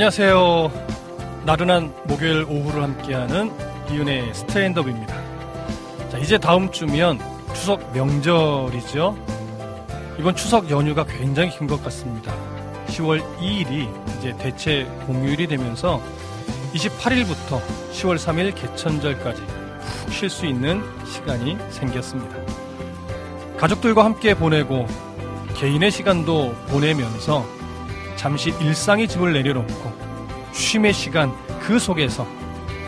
안녕하세요. 나른한 목요일 오후를 함께하는 이윤의 스탠드업입니다. 자, 이제 다음 주면 추석 명절이죠. 이번 추석 연휴가 굉장히 긴 것 같습니다. 10월 2일이 이제 대체 공휴일이 되면서 28일부터 10월 3일 개천절까지 푹 쉴 수 있는 시간이 생겼습니다. 가족들과 함께 보내고 개인의 시간도 보내면서 잠시 일상의 짐을 내려놓고 쉼의 시간 그 속에서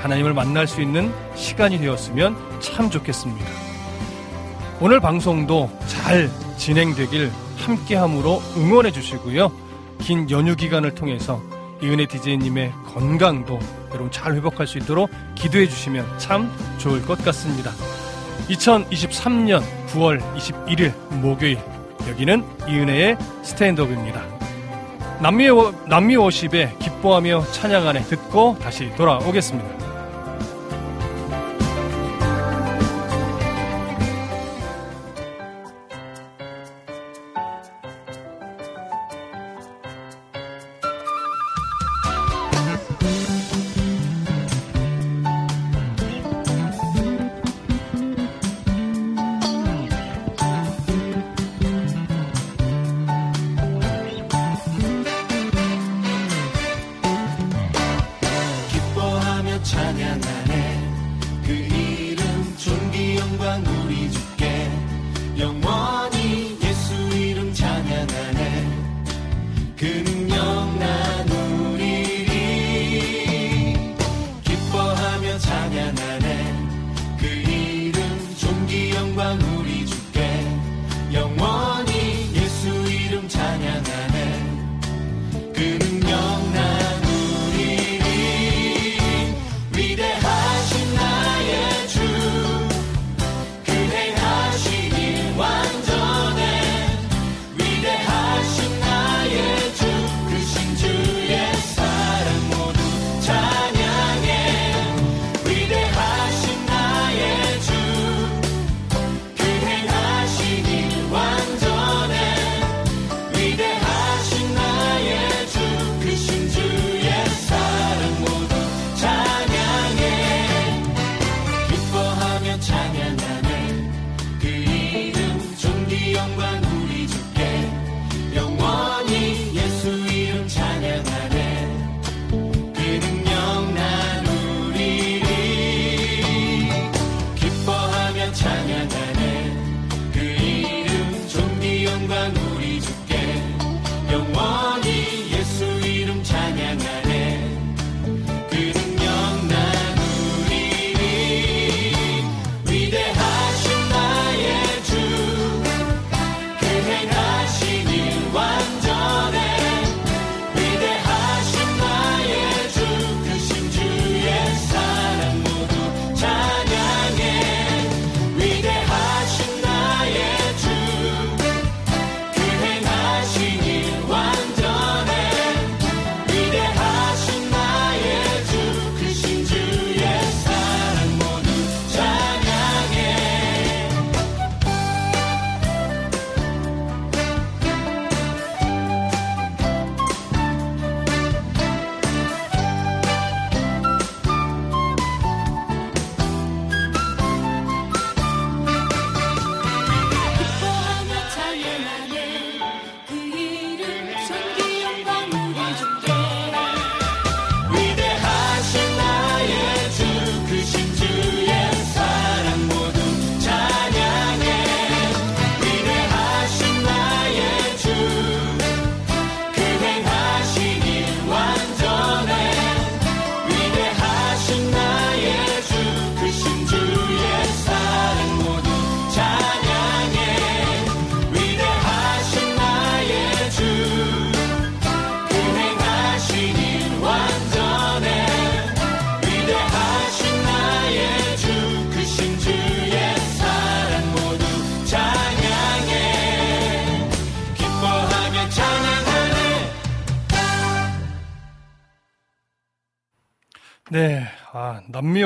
하나님을 만날 수 있는 시간이 되었으면 참 좋겠습니다. 오늘 방송도 잘 진행되길 함께함으로 응원해 주시고요. 긴 연휴 기간을 통해서 이은혜 DJ님의 건강도 여러분 잘 회복할 수 있도록 기도해 주시면 참 좋을 것 같습니다. 2023년 9월 21일 목요일 여기는 이은혜의 스탠드업입니다. 남미, 워, 남미 워십의 기뻐하며 찬양 안에 듣고 다시 돌아오겠습니다.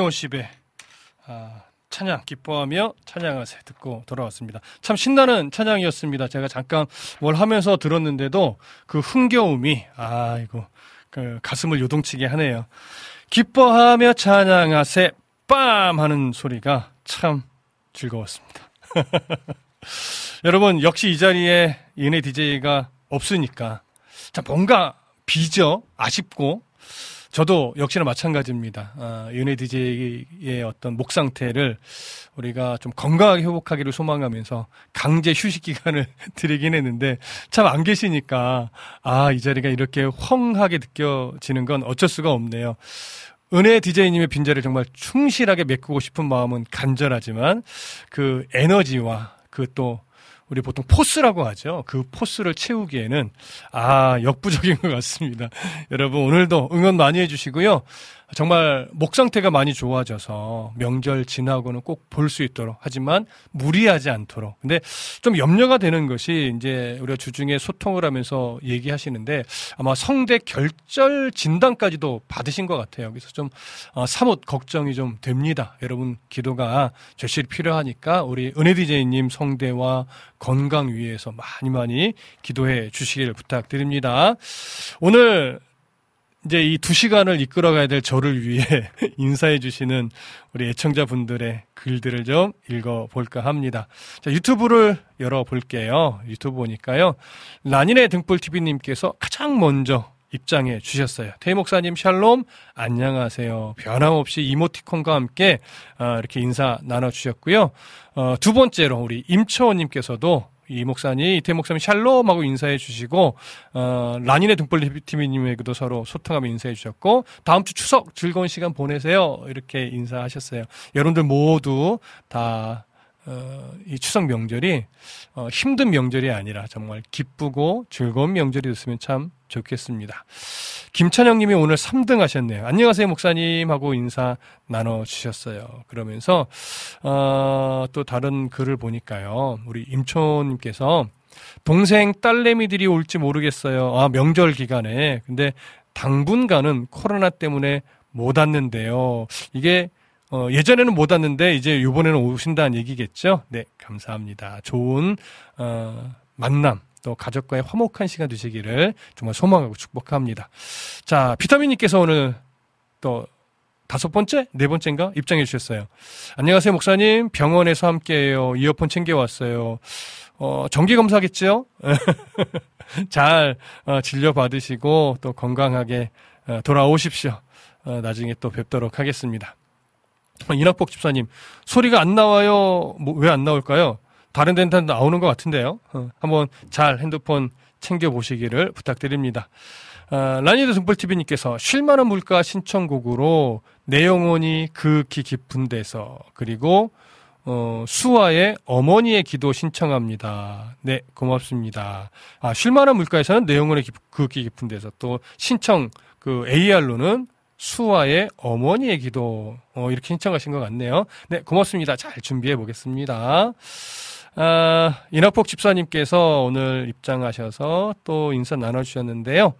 남미오십의 아, 찬양 기뻐하며 찬양하세 듣고 돌아왔습니다. 참 신나는 찬양이었습니다. 제가 잠깐 뭘 하면서 들었는데도 그 흥겨움이 아이고 그 가슴을 요동치게 하네요. 기뻐하며 찬양하세 빰 하는 소리가 참 즐거웠습니다. 여러분 역시 이 자리에 얘네 DJ가 없으니까 자 뭔가 비죠 아쉽고 저도 역시나 마찬가지입니다. 아, 윤혜 DJ의 어떤 목 상태를 우리가 좀 건강하게 회복하기를 소망하면서 강제 휴식 기간을 드리긴 했는데 참 안 계시니까 아, 이 자리가 이렇게 헝하게 느껴지는 건 어쩔 수가 없네요. 은혜 DJ님의 빈자리를 정말 충실하게 메꾸고 싶은 마음은 간절하지만 그 에너지와 그 또 우리 보통 포스라고 하죠. 그 포스를 채우기에는 아 역부족인 것 같습니다. 여러분 오늘도 응원 많이 해주시고요. 정말 목 상태가 많이 좋아져서 명절 지나고는 꼭 볼 수 있도록 하지만 무리하지 않도록. 근데 좀 염려가 되는 것이 이제 우리가 주중에 소통을 하면서 얘기하시는데 아마 성대 결절 진단까지도 받으신 것 같아요. 그래서 좀 어, 사뭇 걱정이 좀 됩니다. 여러분 기도가 절실히 필요하니까 우리 은혜 디제이님 성대와 건강 위해서 많이 많이 기도해 주시길 부탁드립니다. 오늘 이제 이 두 시간을 이끌어가야 될 저를 위해 인사해 주시는 우리 애청자분들의 글들을 좀 읽어볼까 합니다. 자, 유튜브를 열어볼게요. 유튜브 보니까요. 라닌의 등불TV님께서 가장 먼저 입장해 주셨어요. 태희 목사님 샬롬 안녕하세요. 변함없이 이모티콘과 함께 어, 이렇게 인사 나눠 주셨고요. 어, 두 번째로 우리 임초원님께서도 이 목사님, 이태 목사님 샬롬하고 인사해 주시고, 어, 라닌의 등불 TV님에게도 서로 소통하며 인사해 주셨고, 다음 주 추석 즐거운 시간 보내세요. 이렇게 인사하셨어요. 여러분들 모두 다, 어, 이 추석 명절이, 어, 힘든 명절이 아니라 정말 기쁘고 즐거운 명절이 됐으면 참 좋겠습니다. 김찬영 님이 오늘 3등 하셨네요. 안녕하세요, 목사님 하고 인사 나눠주셨어요. 그러면서, 어, 또 다른 글을 보니까요. 우리 임촌 님께서 동생 딸내미들이 올지 모르겠어요. 아, 명절 기간에. 근데 당분간은 코로나 때문에 못 왔는데요. 이게 어, 예전에는 못 왔는데 이제 요번에는 오신다는 얘기겠죠? 네, 감사합니다. 좋은 어, 만남 또 가족과의 화목한 시간 되시기를 정말 소망하고 축복합니다. 자, 비타민님께서 오늘 또 다섯 번째, 네 번째인가 입장해 주셨어요. 안녕하세요, 목사님. 병원에서 함께해요. 이어폰 챙겨왔어요. 어, 정기 검사겠죠? 잘 어, 진료 받으시고 또 건강하게 어, 돌아오십시오. 어, 나중에 또 뵙도록 하겠습니다. 어, 이낙복 집사님 소리가 안 나와요. 뭐, 왜 안 나올까요? 다른 데는 나오는 것 같은데요. 어, 한번 잘 핸드폰 챙겨 보시기를 부탁드립니다. 어, 라니드 등불TV님께서 쉴만한 물가 신청곡으로 내 영혼이 극히 깊은 데서 그리고 어, 수아의 어머니의 기도 신청합니다. 네, 고맙습니다. 아, 쉴만한 물가에서는 내 영혼의 극히 깊은 데서 또 신청 그 AR로는 수아의 어머니의 기도 어, 이렇게 신청하신 것 같네요. 네, 고맙습니다. 잘 준비해 보겠습니다. 아, 이낙복 집사님께서 오늘 입장하셔서 또 인사 나눠주셨는데요.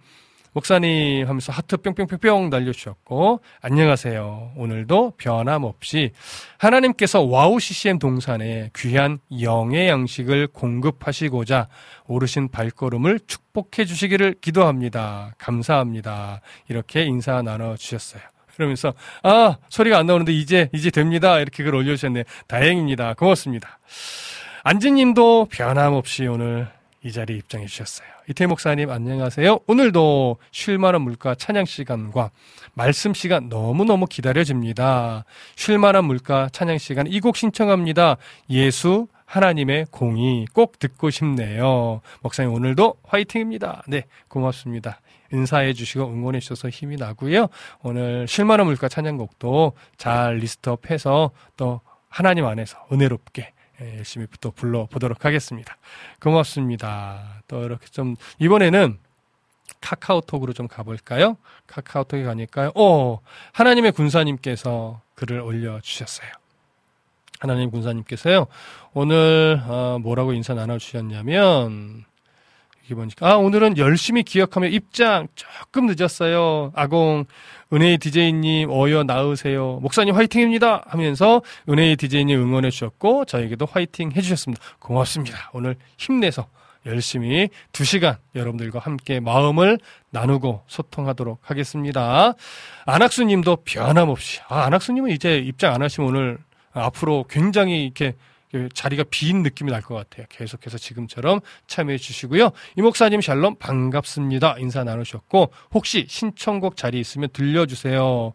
목사님 하면서 하트 뿅뿅뿅뿅 날려주셨고, 안녕하세요. 오늘도 변함없이 하나님께서 와우 CCM 동산에 귀한 영의 양식을 공급하시고자 오르신 발걸음을 축복해 주시기를 기도합니다. 감사합니다. 이렇게 인사 나눠주셨어요. 그러면서, 아, 소리가 안 나오는데 이제, 이제 됩니다. 이렇게 글 올려주셨네. 다행입니다. 고맙습니다. 안지님도 변함없이 오늘 이 자리에 입장해 주셨어요. 이태 목사님 안녕하세요. 오늘도 쉴만한 물가 찬양 시간과 말씀 시간 너무너무 기다려집니다. 쉴만한 물가 찬양 시간 이 곡 신청합니다. 예수 하나님의 공이 꼭 듣고 싶네요. 목사님 오늘도 화이팅입니다. 네, 고맙습니다. 인사해 주시고 응원해 주셔서 힘이 나고요. 오늘 쉴만한 물가 찬양곡도 잘 리스트업해서 또 하나님 안에서 은혜롭게 예, 열심히 또 불러보도록 하겠습니다. 고맙습니다. 또 이렇게 좀, 이번에는 카카오톡으로 좀 가볼까요? 카카오톡에 가니까요. 오, 하나님의 군사님께서 글을 올려주셨어요. 하나님 군사님께서요, 오늘, 어, 뭐라고 인사 나눠주셨냐면, 이게 보니까 아 오늘은 열심히 기억하며 입장 조금 늦었어요. 아공 은혜의 디제이님 어여 나으세요. 목사님 화이팅입니다 하면서 은혜의 디제이님 응원해 주셨고 저에게도 화이팅 해 주셨습니다. 고맙습니다. 오늘 힘내서 열심히 두 시간 여러분들과 함께 마음을 나누고 소통하도록 하겠습니다. 안학수님도 변함없이 아 안학수님은 이제 입장 안 하시면 오늘 앞으로 굉장히 이렇게 그 자리가 빈 느낌이 날 것 같아요. 계속해서 지금처럼 참여해 주시고요. 이 목사님 샬롬 반갑습니다. 인사 나누셨고 혹시 신청곡 자리 있으면 들려주세요.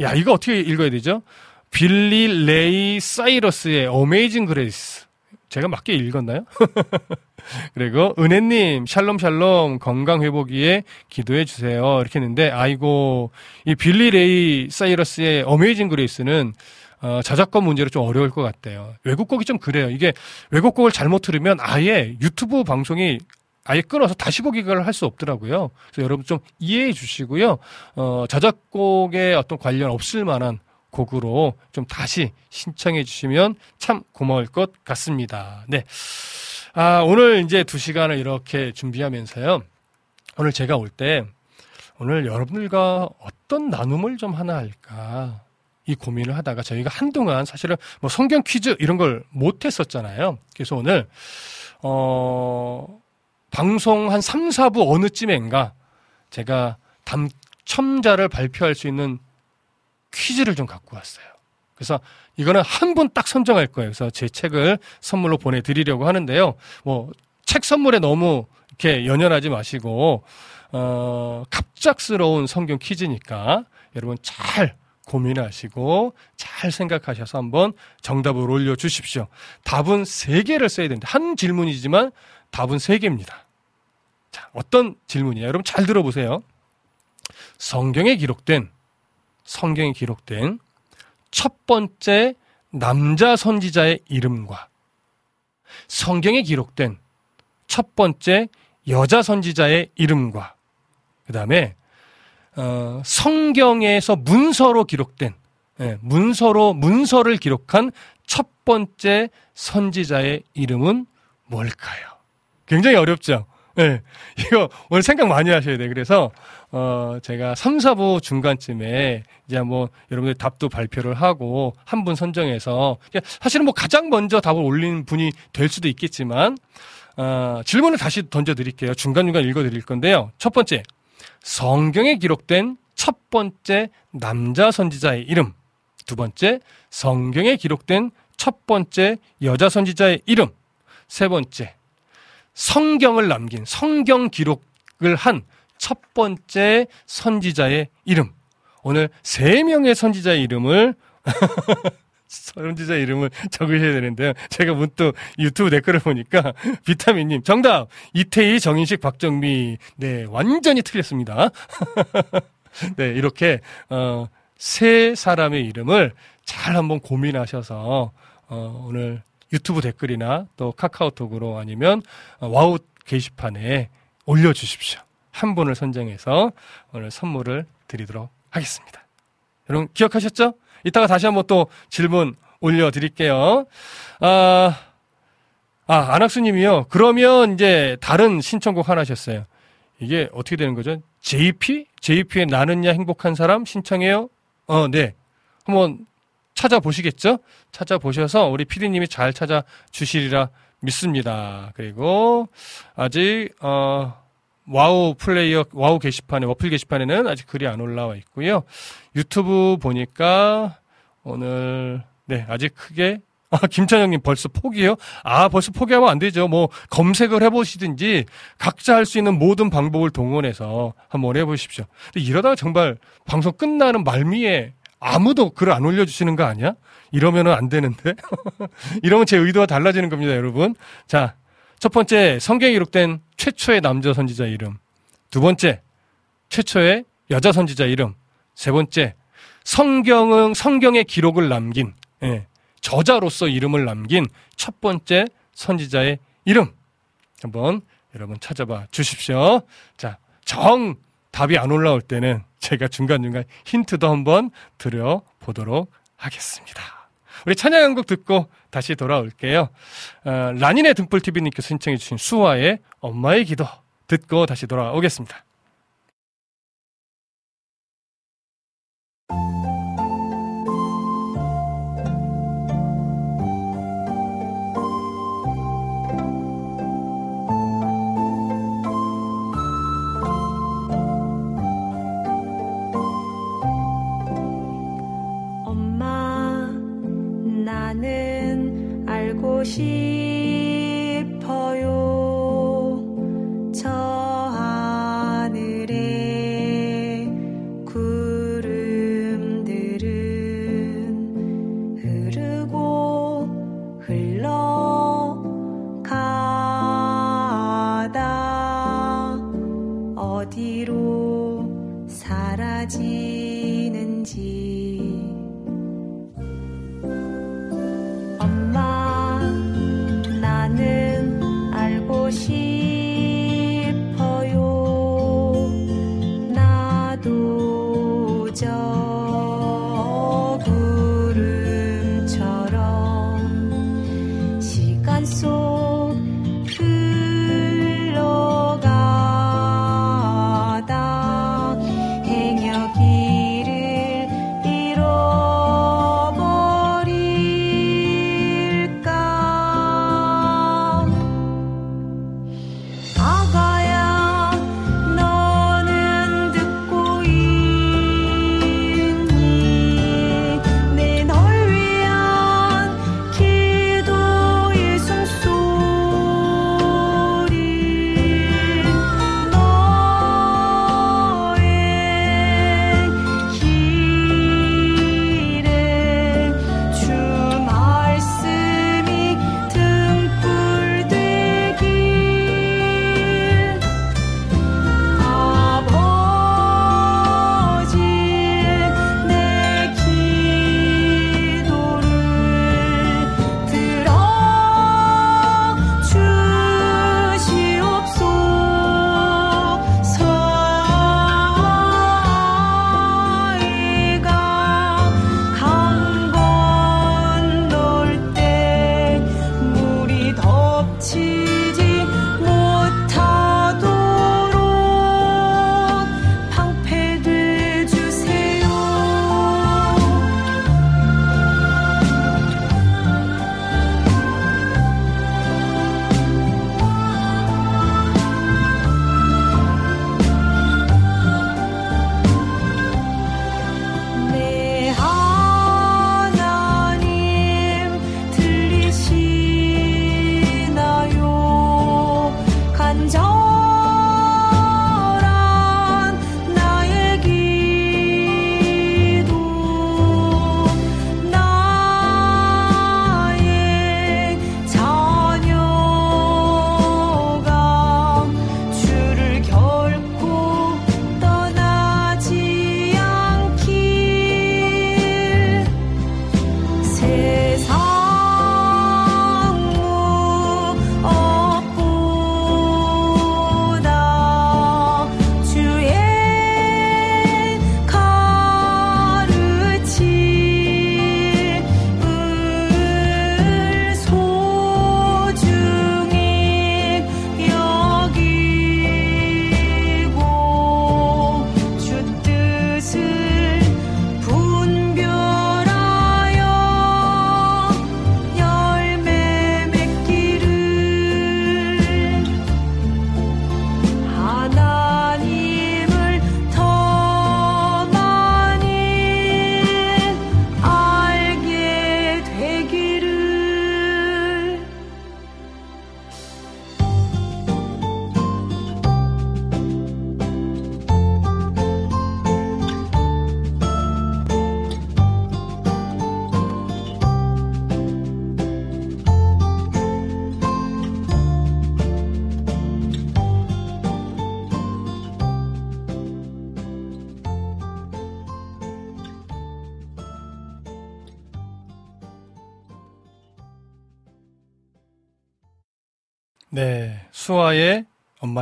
야 이거 어떻게 읽어야 되죠? 빌리 레이 사이러스의 Amazing Grace. 제가 맞게 읽었나요? 그리고 은혜님 샬롬 샬롬 건강 회복 위에 기도해 주세요 이렇게 했는데 아이고 이 빌리 레이 사이러스의 Amazing Grace는 어, 저작권 문제로 좀 어려울 것 같대요. 외국곡이 좀 그래요. 이게 외국곡을 잘못 들으면 아예 유튜브 방송이 아예 끊어서 다시 보기를 할 수 없더라고요. 그래서 여러분 좀 이해해 주시고요. 어, 저작곡에 어떤 관련 없을 만한 곡으로 좀 다시 신청해 주시면 참 고마울 것 같습니다. 네. 아, 오늘 이제 두 시간을 이렇게 준비하면서요. 오늘 제가 올 때 오늘 여러분들과 어떤 나눔을 좀 하나 할까 이 고민을 하다가 저희가 한동안 사실은 뭐 성경 퀴즈 이런 걸 못 했었잖아요. 그래서 오늘 어 방송 한 3, 4부 어느쯤인가 제가 당첨자를 발표할 수 있는 퀴즈를 좀 갖고 왔어요. 그래서 이거는 한 분 딱 선정할 거예요. 그래서 제 책을 선물로 보내드리려고 하는데요. 뭐 책 선물에 너무 이렇게 연연하지 마시고 어 갑작스러운 성경 퀴즈니까 여러분 잘 고민하시고 잘 생각하셔서 한번 정답을 올려주십시오. 답은 세 개를 써야 됩니다. 한 질문이지만 답은 세 개입니다. 자, 어떤 질문이냐? 여러분 잘 들어보세요. 성경에 기록된, 성경에 기록된 첫 번째 남자 선지자의 이름과 성경에 기록된 첫 번째 여자 선지자의 이름과 그 다음에 어, 성경에서 문서로 기록된 예, 문서로 문서를 기록한 첫 번째 선지자의 이름은 뭘까요? 굉장히 어렵죠. 예, 이거 오늘 생각 많이 하셔야 돼요. 그래서 어, 제가 3, 4부 중간쯤에 이제 한번 여러분들 답도 발표를 하고 한 분 선정해서 사실은 뭐 가장 먼저 답을 올린 분이 될 수도 있겠지만 어, 질문을 다시 던져 드릴게요. 중간중간 읽어 드릴 건데요. 첫 번째, 성경에 기록된 첫 번째 남자 선지자의 이름. 두 번째, 성경에 기록된 첫 번째 여자 선지자의 이름. 세 번째, 성경을 남긴 성경 기록을 한 첫 번째 선지자의 이름. 오늘 세 명의 선지자의 이름을 선지자 이름을 적으셔야 되는데요. 제가 문득 유튜브 댓글을 보니까 비타민님 정답 이태희 정인식 박정미 네 완전히 틀렸습니다. 네 이렇게 어, 세 사람의 이름을 잘 한번 고민하셔서 어, 오늘 유튜브 댓글이나 또 카카오톡으로 아니면 와우 게시판에 올려주십시오. 한 분을 선정해서 오늘 선물을 드리도록 하겠습니다. 여러분 기억하셨죠? 이따가 다시 한번 또 질문 올려드릴게요. 아, 아, 안학수님이요. 그러면 이제 다른 신청곡 하나 하셨어요. 이게 어떻게 되는 거죠? JP? JP의 나는야 행복한 사람 신청해요? 어, 네. 한번 찾아보시겠죠? 찾아보셔서 우리 피디님이 잘 찾아주시리라 믿습니다. 그리고 아직, 어, 와우 플레이어, 와우 게시판에, 워플 게시판에는 아직 글이 안 올라와 있고요. 유튜브 보니까 오늘, 네, 아직 크게, 아, 김찬영님 벌써 포기요? 아, 벌써 포기하면 안 되죠. 뭐, 검색을 해보시든지, 각자 할 수 있는 모든 방법을 동원해서 한번 해보십시오. 근데 이러다가 정말 방송 끝나는 말미에 아무도 글안 올려주시는 거 아니야? 이러면은 안 되는데? 이러면 제 의도와 달라지는 겁니다, 여러분. 자, 첫 번째, 성경에 기록된 최초의 남자 선지자 이름. 두 번째, 최초의 여자 선지자 이름. 세 번째, 성경은, 성경의 기록을 남긴, 예, 저자로서 이름을 남긴 첫 번째 선지자의 이름. 한번 여러분 찾아봐 주십시오. 자, 정 답이 안 올라올 때는 제가 중간중간 힌트도 한번 드려 보도록 하겠습니다. 우리 찬양 한곡 듣고 다시 돌아올게요. 어, 라닌의 등불TV님께서 신청해주신 수화의 엄마의 기도 듣고 다시 돌아오겠습니다. 알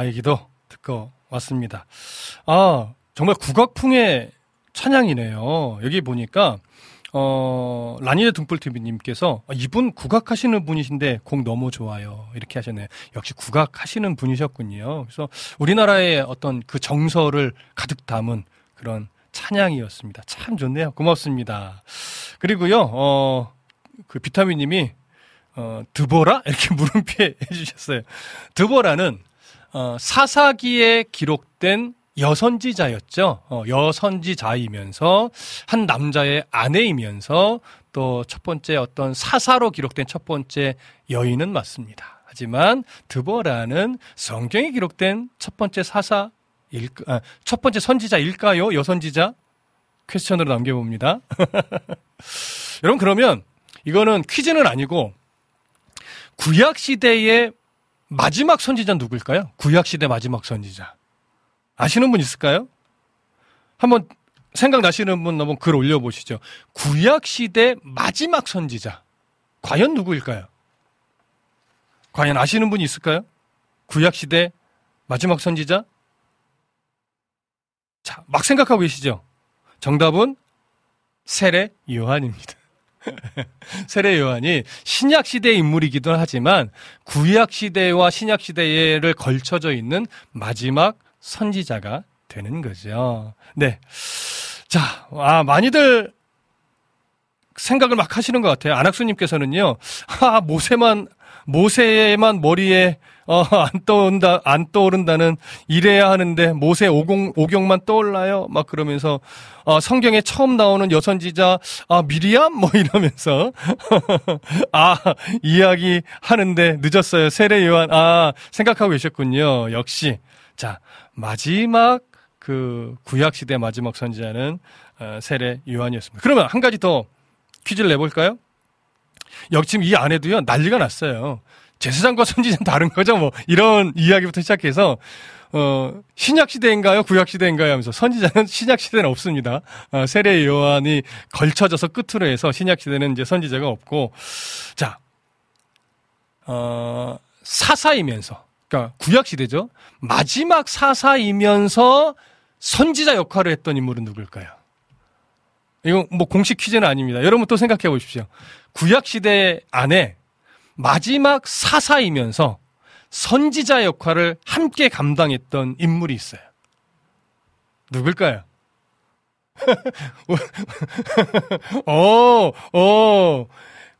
엄마의 기도 듣고 왔습니다. 아, 정말 국악풍의 찬양이네요. 여기 보니까 어, 라니네 등불TV님께서 아, 이분 국악하시는 분이신데 곡 너무 좋아요. 이렇게 하셨네요. 역시 국악하시는 분이셨군요. 그래서 우리나라의 어떤 그 정서를 가득 담은 그런 찬양이었습니다. 참 좋네요. 고맙습니다. 그리고요, 어, 그 비타민님이 어, 드보라? 이렇게 물음표 해주셨어요. 드보라는 어, 사사기에 기록된 여선지자였죠. 어, 여선지자이면서 한 남자의 아내이면서 또 첫 번째 어떤 사사로 기록된 첫 번째 여인은 맞습니다. 하지만 드보라는 성경에 기록된 첫 번째 사사 일, 아, 첫 번째 선지자일까요? 여선지자? 퀘스천으로 남겨봅니다. 여러분 그러면 이거는 퀴즈는 아니고 구약 시대의 마지막 선지자 누굴까요? 구약 시대 마지막 선지자. 아시는 분 있을까요? 한번 생각나시는 분 한번 글 올려보시죠. 구약 시대 마지막 선지자. 과연 누구일까요? 과연 아시는 분이 있을까요? 구약 시대 마지막 선지자? 자, 막 생각하고 계시죠? 정답은 세례 요한입니다. 세례 요한이 신약 시대의 인물이기도 하지만 구약 시대와 신약 시대를 걸쳐져 있는 마지막 선지자가 되는 거죠. 네. 자, 아, 많이들 생각을 막 하시는 것 같아요. 안학수님께서는요, 아, 모세만, 모세만 머리에 어, 안 떠온다, 안 떠오른다는 이래야 하는데 모세 오공, 오경만 떠올라요? 막 그러면서, 어, 성경에 처음 나오는 여선지자, 아, 미리암? 뭐 이러면서, 아, 이야기 하는데 늦었어요. 세례 요한, 아, 생각하고 계셨군요. 역시. 자, 마지막 그 구약 시대 마지막 선지자는 어, 세례 요한이었습니다. 그러면 한 가지 더 퀴즈를 내볼까요? 여기 지금 이 안에도요, 난리가 났어요. 제사장과 선지자는 다른 거죠. 뭐 이런 이야기부터 시작해서 어, 신약 시대인가요? 구약 시대인가요? 하면서 선지자는 신약 시대는 없습니다. 어, 세례 요한이 걸쳐져서 끝으로 해서 신약 시대는 이제 선지자가 없고 자. 어, 사사이면서 그러니까 구약 시대죠. 마지막 사사이면서 선지자 역할을 했던 인물은 누굴까요? 이거 뭐 공식 퀴즈는 아닙니다. 여러분 또 생각해 보십시오. 구약 시대 안에 마지막 사사이면서 선지자 역할을 함께 감당했던 인물이 있어요. 누굴까요? 어, 어,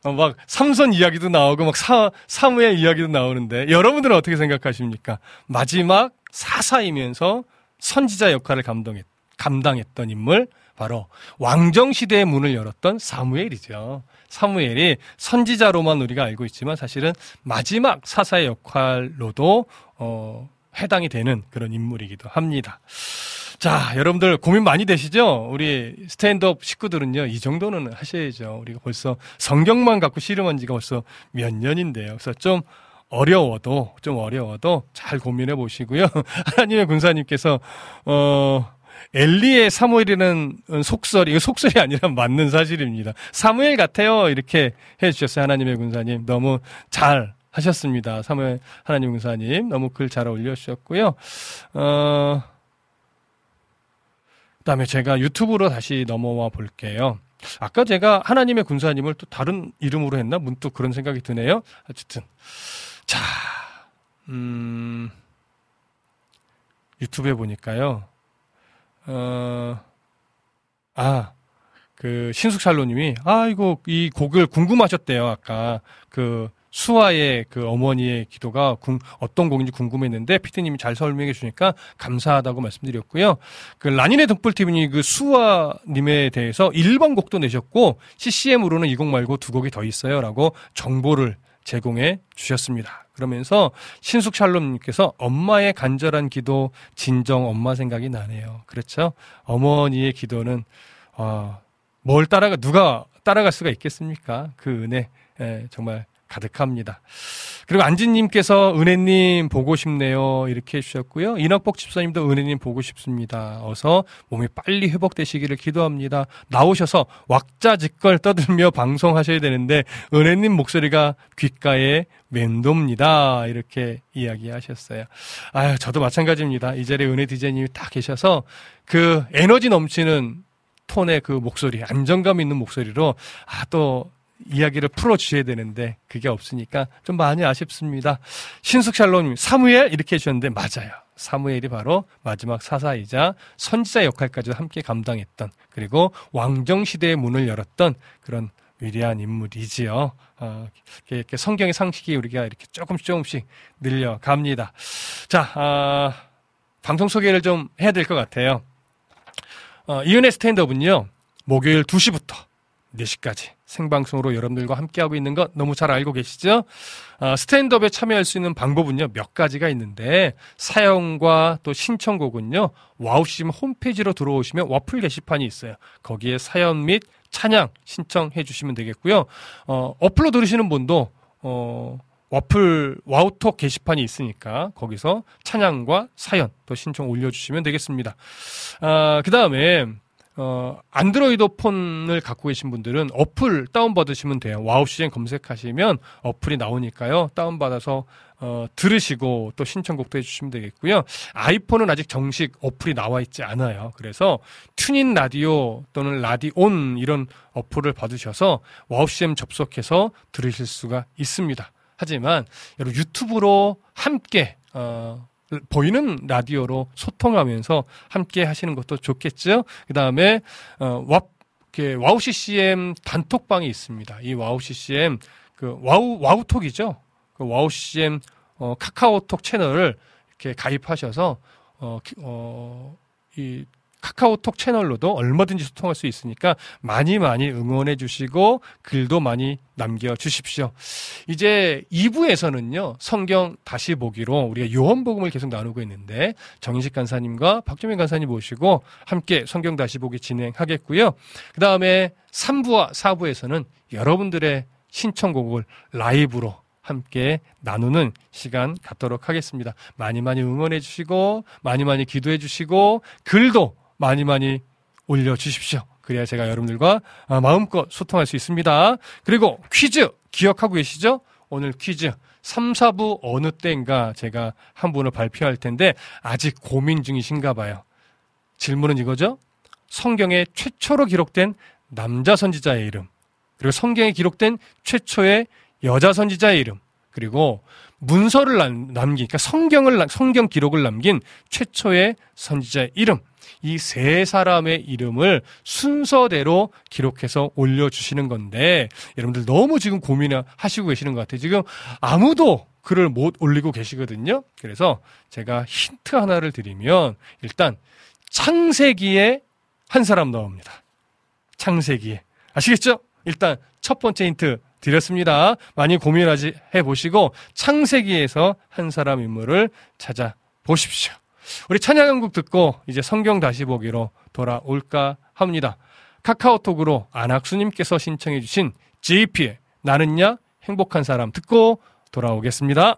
어, 막 삼선 이야기도 나오고 막 사, 사무엘 이야기도 나오는데 여러분들은 어떻게 생각하십니까? 마지막 사사이면서 선지자 역할을 감동했, 감당했던 인물 바로 왕정 시대의 문을 열었던 사무엘이죠. 사무엘이 선지자로만 우리가 알고 있지만 사실은 마지막 사사의 역할로도 어, 해당이 되는 그런 인물이기도 합니다. 자, 여러분들 고민 많이 되시죠? 우리 스탠드업 식구들은요, 이 정도는 하셔야죠. 우리가 벌써 성경만 갖고 씨름한 지가 벌써 몇 년인데요. 그래서 좀 어려워도, 좀 어려워도 잘 고민해 보시고요. 하나님의 군사님께서, 어, 엘리의 사무엘이라는 속설이, 이거 속설이 아니라 맞는 사실입니다. 사무엘 같아요. 이렇게 해 주셨어요. 하나님의 군사님. 너무 잘 하셨습니다. 사무엘 하나님 군사님. 너무 글 잘 올려주셨고요. 어, 그 다음에 제가 유튜브로 다시 넘어와 볼게요. 아까 제가 하나님의 군사님을 또 다른 이름으로 했나? 문득 그런 생각이 드네요. 어쨌든. 자, 음, 유튜브에 보니까요. 어, 아, 그, 신숙살로님이, 아, 이거, 이 곡을 궁금하셨대요, 아까. 그, 수아의 그 어머니의 기도가 궁- 어떤 곡인지 궁금했는데, 피디님이 잘 설명해 주니까 감사하다고 말씀드렸고요. 그, 라니네 덕불TV님 그 수아님에 대해서 1번 곡도 내셨고, CCM으로는 이 곡 말고 두 곡이 더 있어요. 라고 정보를 제공해 주셨습니다. 그러면서 신숙 샬롬님께서 엄마의 간절한 기도, 진정 엄마 생각이 나네요. 그렇죠? 어머니의 기도는, 어, 뭘 따라가, 누가 따라갈 수가 있겠습니까? 그 은혜, 예, 정말 가득합니다. 그리고 안진님께서 은혜님 보고 싶네요. 이렇게 해주셨고요. 인학복 집사님도 은혜님 보고 싶습니다. 어서 몸이 빨리 회복되시기를 기도합니다. 나오셔서 왁자지껄 떠들며 방송하셔야 되는데 은혜님 목소리가 귓가에 맴돕니다. 이렇게 이야기하셨어요. 아유, 저도 마찬가지입니다. 이 자리에 은혜 디자이님이 딱 계셔서 그 에너지 넘치는 톤의 그 목소리, 안정감 있는 목소리로 아, 또 이야기를 풀어주셔야 되는데 그게 없으니까 좀 많이 아쉽습니다. 신숙샬롬님, 사무엘 이렇게 해주셨는데 맞아요. 사무엘이 바로 마지막 사사이자 선지자 역할까지 함께 감당했던 그리고 왕정 시대의 문을 열었던 그런 위대한 인물이지요. 어, 이렇게, 성경의 상식이 우리가 이렇게 조금씩 조금씩 늘려갑니다. 자, 아, 방송 소개를 좀 해야 될 것 같아요. 어, 이은혜 스탠드업은요, 목요일 2시부터 4시까지 생방송으로 여러분들과 함께하고 있는 거 너무 잘 알고 계시죠? 어, 스탠드업에 참여할 수 있는 방법은요, 몇 가지가 있는데, 사연과 또 신청곡은요, 와우씨즘 홈페이지로 들어오시면 와플 게시판이 있어요. 거기에 사연 및 찬양 신청해 주시면 되겠고요. 어, 어플로 들으시는 분도, 어, 와플 와우톡 게시판이 있으니까 거기서 찬양과 사연 또 신청 올려주시면 되겠습니다. 아, 그 다음에 어, 안드로이드 폰을 갖고 계신 분들은 어플 다운받으시면 돼요. 와우 시즌 검색하시면 어플이 나오니까요. 다운받아서 어, 들으시고 또 신청곡도 해주시면 되겠고요. 아이폰은 아직 정식 어플이 나와 있지 않아요. 그래서 TuneIn 라디오 또는 라디온 이런 어플을 받으셔서 와우 시즌 접속해서 들으실 수가 있습니다. 하지만 여러분 유튜브로 함께 어, 보이는 라디오로 소통하면서 함께 하시는 것도 좋겠죠. 그 다음에 어, 와, 와우 CCM 단톡방이 있습니다. 이 와우 CCM 그 와우 와우톡이죠. 그 와우 CCM 어, 카카오톡 채널을 이렇게 가입하셔서 어, 어, 이 카카오톡 채널로도 얼마든지 소통할 수 있으니까 많이 많이 응원해 주시고 글도 많이 남겨 주십시오. 이제 2부에서는요, 성경 다시 보기로 우리가 요한복음을 계속 나누고 있는데, 정인식 간사님과 박정미 간사님 모시고 함께 성경 다시 보기 진행하겠고요. 그 다음에 3부와 4부에서는 여러분들의 신청곡을 라이브로 함께 나누는 시간 갖도록 하겠습니다. 많이 많이 응원해 주시고, 많이 많이 기도해 주시고, 글도 많이 많이 올려주십시오. 그래야 제가 여러분들과 아, 마음껏 소통할 수 있습니다. 그리고 퀴즈 기억하고 계시죠? 오늘 퀴즈 3, 4부 어느 때인가 제가 한 분을 발표할 텐데 아직 고민 중이신가 봐요. 질문은 이거죠? 성경에 최초로 기록된 남자 선지자의 이름, 그리고 성경에 기록된 최초의 여자 선지자의 이름, 그리고 문서를 남긴, 그러니까 성경을, 성경 기록을 남긴 최초의 선지자의 이름, 이 세 사람의 이름을 순서대로 기록해서 올려주시는 건데 여러분들 너무 지금 고민을 하시고 계시는 것 같아요. 지금 아무도 글을 못 올리고 계시거든요. 그래서 제가 힌트 하나를 드리면 일단 창세기에 한 사람 나옵니다. 창세기에. 아시겠죠? 일단 첫 번째 힌트 드렸습니다. 많이 고민하지 해 보시고 창세기에서 한 사람 인물을 찾아 보십시오. 우리 찬양한곡 듣고 이제 성경 다시 보기로 돌아올까 합니다. 카카오톡으로 안학수님께서 신청해 주신 JP의 나는야 행복한 사람 듣고 돌아오겠습니다.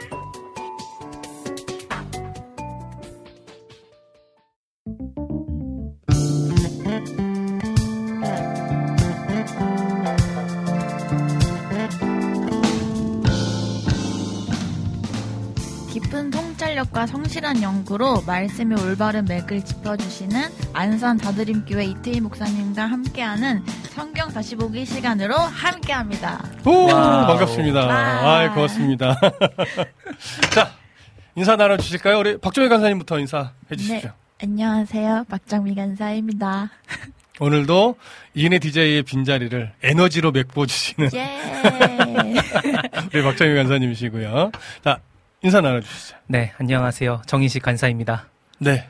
통찰력과 성실한 연구로 말씀의 올바른 맥을 짚어주시는 안산 다드림교회 이태희 목사님과 함께하는 성경 다시 보기 시간으로 함께합니다. 오, 와우. 반갑습니다. 아. 아, 고맙습니다. 자, 인사 나눠 주실까요? 우리 박정미 간사님부터 인사해 주십시오. 네, 안녕하세요. 박정미 간사입니다. 오늘도 이은혜 DJ의 빈자리를 에너지로 메꿔 주시는 예. 우리 박정희 간사님이시고요. 자, 인사 나눠주시죠. 네, 안녕하세요. 정인식 간사입니다. 네.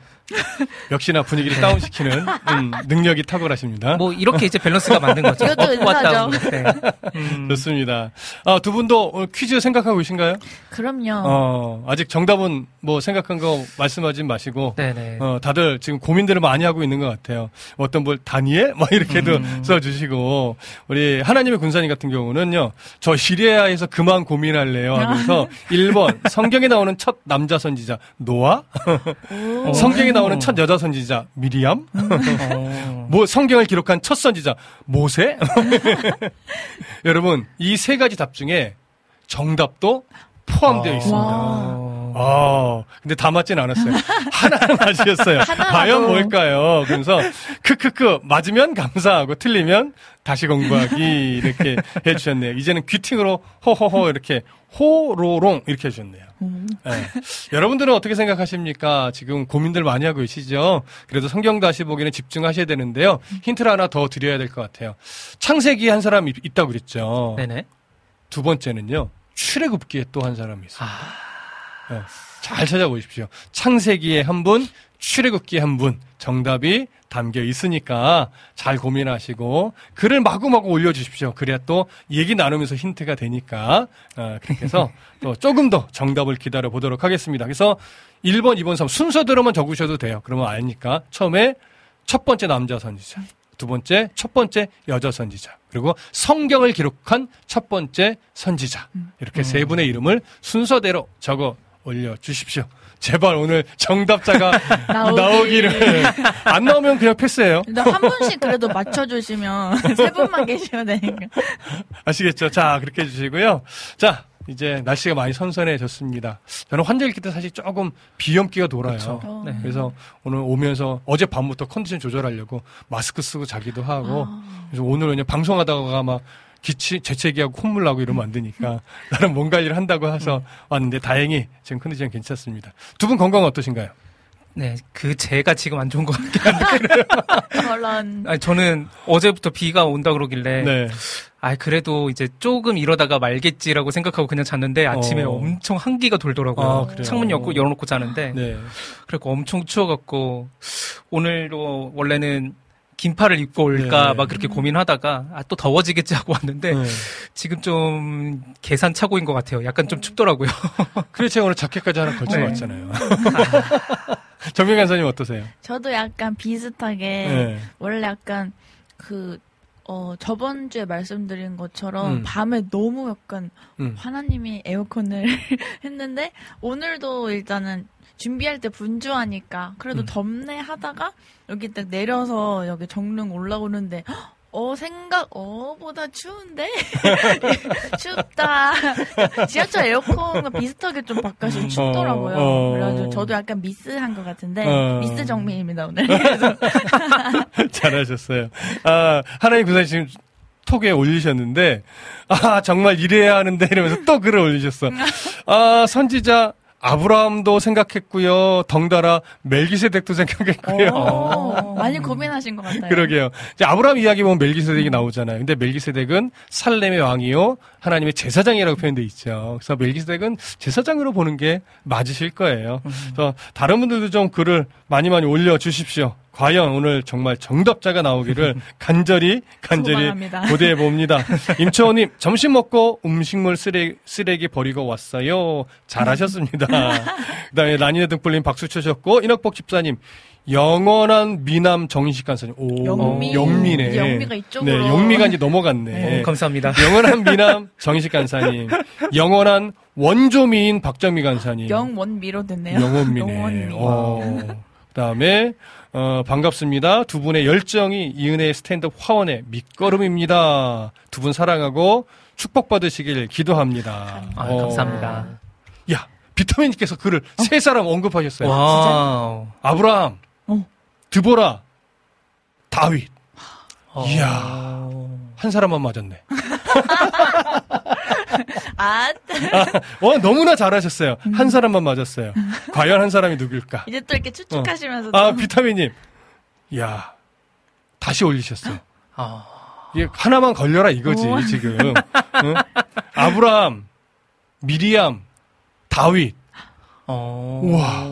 역시나 분위기를 다운시키는 음, 능력이 탁월하십니다. 뭐 이렇게 이제 밸런스가 맞는 거죠. 이것도 업, 왔다, 인사죠. 네. 음, 좋습니다. 아, 두 분도 퀴즈 생각하고 계신가요? 그럼요. 어, 아직 정답은 뭐 생각한 거 말씀하지 마시고, 네네. 어, 다들 지금 고민들을 많이 하고 있는 것 같아요. 어떤 뭘 다니엘? 막 이렇게도 음. 써주시고, 우리 하나님의 군사님 같은 경우는요, 저 시리아에서 그만 고민할래요 하면서 1번, 성경에 나오는 첫 남자 선지자, 노아? 오. 성경에 나오는 첫 여자 선지자, 미리암? 어, 뭐 성경을 기록한 첫 선지자 모세? 여러분 이 세 가지 답 중에 정답도 포함되어 아. 있습니다. 어, 아, 근데 다 맞진 않았어요. 하나는 맞으셨어요. 과연 뭘까요? 그래서 크크크 맞으면 감사하고 틀리면 다시 공부하기 이렇게 해주셨네요. 이제는 귀팅으로 호호호 이렇게 호로롱 이렇게 해주셨네요. 네. 여러분들은 어떻게 생각하십니까? 지금 고민들 많이 하고 계시죠? 그래도 성경 다시 보기는 집중하셔야 되는데요. 힌트를 하나 더 드려야 될 것 같아요. 창세기에 한 사람이 있다고 그랬죠. 네네. 두 번째는요. 출애굽기에 또 한 사람이 있어요. 아, 네. 잘 찾아보십시오. 창세기에 한 분, 출애굽기에 한 분. 정답이 담겨 있으니까 잘 고민하시고 글을 마구마구 올려주십시오. 그래야 또 얘기 나누면서 힌트가 되니까 어, 그렇게 해서 또 조금 더 정답을 기다려 보도록 하겠습니다. 그래서 1번, 2번, 3 순서대로만 적으셔도 돼요. 그러면 아니까 처음에 첫 번째 남자 선지자, 두 번째 첫 번째 여자 선지자, 그리고 성경을 기록한 첫 번째 선지자 이렇게 세 분의 이름을 순서대로 적어 올려 주십시오. 제발 오늘 정답자가 나오기. 나오기를 안 나오면 그냥 패스예요. 근데 한 분씩 그래도 맞춰주시면 세 분만 계시면 되니까. 아시겠죠? 자 그렇게 해주시고요. 자 이제 날씨가 많이 선선해졌습니다. 저는 환절기 때 사실 조금 비염기가 돌아요. 그렇죠. 어. 네. 그래서 오늘 오면서 어제 밤부터 컨디션 조절하려고 마스크 쓰고 자기도 하고 그래서 오늘 그냥 방송하다가 막 기치 재채기하고 콧물 나고 이러면 안 되니까 나름 몸 관리를 한다고 해서 왔는데 다행히 지금 컨디션 괜찮습니다. 두 분 건강 어떠신가요? 네, 그 제가 지금 안 좋은 것 같긴 한데. 아니, 저는 어제부터 비가 온다 그러길래. 네. 아, 그래도 이제 조금 이러다가 말겠지라고 생각하고 그냥 잤는데 아침에 어. 엄청 한기가 돌더라고요. 아? 창문 열고 열어놓고 자는데. 네. 그래고 엄청 추워갖고 오늘도 원래는 긴팔을 입고 올까 네. 막 그렇게 고민하다가 아, 또 더워지겠지 하고 왔는데 네. 지금 좀 계산 차고인 것 같아요. 약간 좀 춥더라고요. 그래 제가 오늘 자켓까지 하나 걸쳐 네. 왔잖아요. 정민 간사님 어떠세요? 저도 약간 비슷하게 네. 원래 약간 그 어, 저번 주에 말씀드린 것처럼 음. 밤에 너무 약간 음. 하나님이 에어컨을 했는데 오늘도 일단은 준비할 때 분주하니까 그래도 음. 덥네 하다가 여기 딱 내려서 여기 정릉 올라오는데 헉, 어, 생각, 어보다 추운데? 춥다. 지하철 에어컨과 비슷하게 좀 바깥이 춥더라고요. 어, 어. 그래가지고 저도 약간 미스한 것 같은데, 어. 미스 정민입니다, 오늘. 잘하셨어요. 아, 하나님 구사님 지금 톡에 올리셨는데, 아, 정말 이래야 하는데 이러면서 또 글을 올리셨어. 아, 선지자 아브라함도 생각했고요. 덩달아 멜기세덱도 생각했고요. 오, 많이 고민하신 것 같아요. 그러게요. 이제 아브라함 이야기 보면 멜기세덱이 나오잖아요. 근데 멜기세덱은 살렘의 왕이요. 하나님의 제사장이라고 표현돼 있죠. 그래서 멜기세덱은 제사장으로 보는 게 맞으실 거예요. 그래서 다른 분들도 좀 글을 많이 많이 올려 주십시오. 과연 오늘 정말 정답자가 나오기를 간절히 간절히. 고대해 봅니다. 임초원님 점심 먹고 음식물 쓰레기, 쓰레기 버리고 왔어요. 잘하셨습니다. 그다음에 라니네 등불님 박수 쳐주셨고 인학복 집사님 영원한 미남 정인식 간사님. 오, 영미. 영미네. 영미가 이쪽으로. 네, 영미가 이제 넘어갔네. 어, 감사합니다. 영원한 미남 정인식 간사님. 영원한 원조미인 박정미 간사님. 영원미로 됐네요. 영원미네. 영원미. 어. 그다음에 어, 반갑습니다. 두 분의 열정이 이은혜의 스탠드업 화원의 밑거름입니다. 두 분 사랑하고 축복받으시길 기도합니다. 아, 어. 감사합니다. 야, 비타민님께서 글을 세 사람 언급하셨어요. wow. 아브라함, 어. 드보라, 다윗. 어. 이야. 한 사람만 맞았네. 아, 어, 너무나 잘하셨어요. 한 사람만 맞았어요. 과연 한 사람이 누굴까? 이제 또 이렇게 추측하시면서. 아, 비타민님. 야 다시 올리셨어. 아. 이게 하나만 걸려라 이거지, 우와. 지금. 응? 아브라함, 미리암, 다윗. 어. 우와.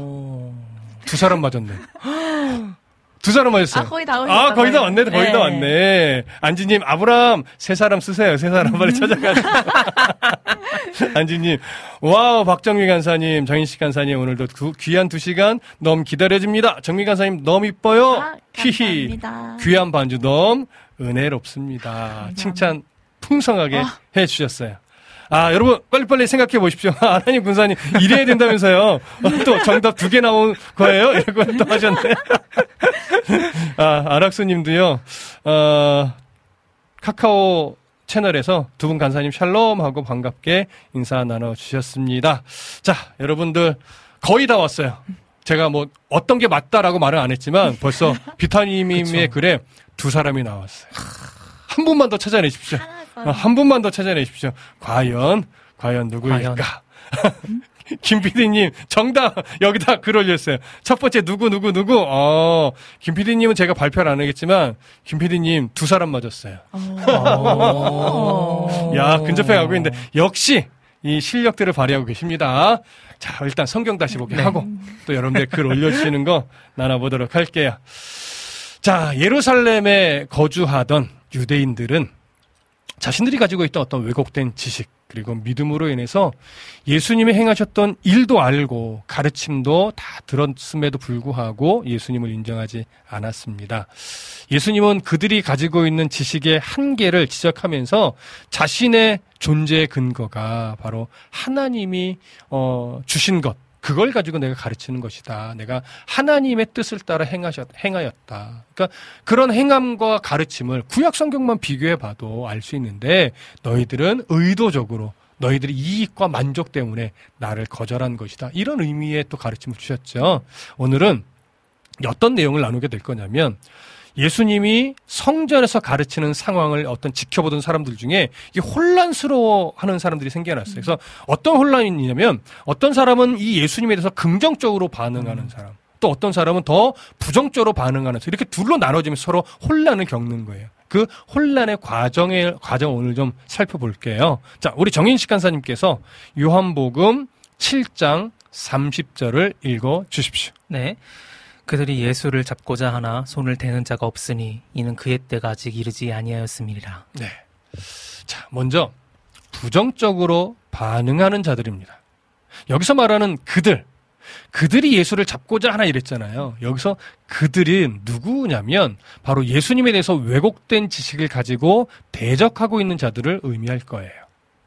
두 사람 맞았네. 두 사람 맞았어요. 아, 거의 다 오셨다. 아, 거의 다 왔네. 거의 네. 다 왔네. 안지님, 아브라함, 세 사람 쓰세요. 세 사람 빨리 찾아가지고. 안지님, wow, 박정미 간사님, 정인식 간사님, 오늘도 구- 귀한 두 시간 너무 기다려집니다. 정미 간사님, 너무 이뻐요. 아, 히히. 감사합니다. 귀한 반주 너무 은혜롭습니다. 칭찬 풍성하게 아. 해주셨어요. 아, 여러분, 빨리빨리 생각해 보십시오. 하나님 군사님, 이래야 된다면서요. 어, 또 정답 두 개 나온 거예요? 이러고 또 하셨네. 아, 아락수 님도요, 어, 카카오 채널에서 두 분 간사님 샬롬 하고 반갑게 인사 나눠주셨습니다. 자, 여러분들, 거의 다 왔어요. 제가 뭐, 어떤 게 맞다라고 말은 안 했지만, 벌써 비타님의 글에 두 사람이 나왔어요. 한 분만 더 찾아내십시오. 어, 한 분만 더 찾아내십시오. 과연, 과연 누구일까? 김 PD님, 정답, 여기다 글 올렸어요. 첫 번째, 누구, 누구, 누구? 어, 김 PD님은 제가 발표를 안 하겠지만, 김 PD님 두 사람 맞았어요. 어. 야, 근접해 가고 있는데, 역시, 이 실력들을 발휘하고 계십니다. 자, 일단 성경 다시 보기 하고, 또 여러분들 글 올려주시는 거 나눠보도록 할게요. 자, 예루살렘에 거주하던 유대인들은 자신들이 가지고 있던 어떤 왜곡된 지식, 그리고 믿음으로 인해서 예수님이 행하셨던 일도 알고 가르침도 다 들었음에도 불구하고 예수님을 인정하지 않았습니다. 예수님은 그들이 가지고 있는 지식의 한계를 지적하면서 자신의 존재의 근거가 바로 하나님이 어, 주신 것, 그걸 가지고 내가 가르치는 것이다. 내가 하나님의 뜻을 따라 행하셨, 행하였다. 그러니까 그런 행함과 가르침을 구약 성경만 비교해 봐도 알 수 있는데 너희들은 의도적으로 너희들의 이익과 만족 때문에 나를 거절한 것이다. 이런 의미의 또 가르침을 주셨죠. 오늘은 어떤 내용을 나누게 될 거냐면 예수님이 성전에서 가르치는 상황을 어떤 지켜보던 사람들 중에 이게 혼란스러워 하는 사람들이 생겨났어요. 그래서 어떤 혼란이 있냐면 어떤 사람은 이 예수님에 대해서 긍정적으로 반응하는 사람, 또 어떤 사람은 더 부정적으로 반응하는 사람, 이렇게 둘로 나눠지면서 서로 혼란을 겪는 거예요. 그 혼란의 과정의, 과정 오늘 좀 살펴볼게요. 자, 우리 정인식 간사님께서 요한복음 7장 30절을 읽어 주십시오. 네. 그들이 예수를 잡고자 하나 손을 대는 자가 없으니 이는 그의 때가 아직 이르지 아니하였음이니라. 네. 자, 먼저 부정적으로 반응하는 자들입니다. 여기서 말하는 그들, 그들이 예수를 잡고자 하나 이랬잖아요. 여기서 그들은 누구냐면 바로 예수님에 대해서 왜곡된 지식을 가지고 대적하고 있는 자들을 의미할 거예요.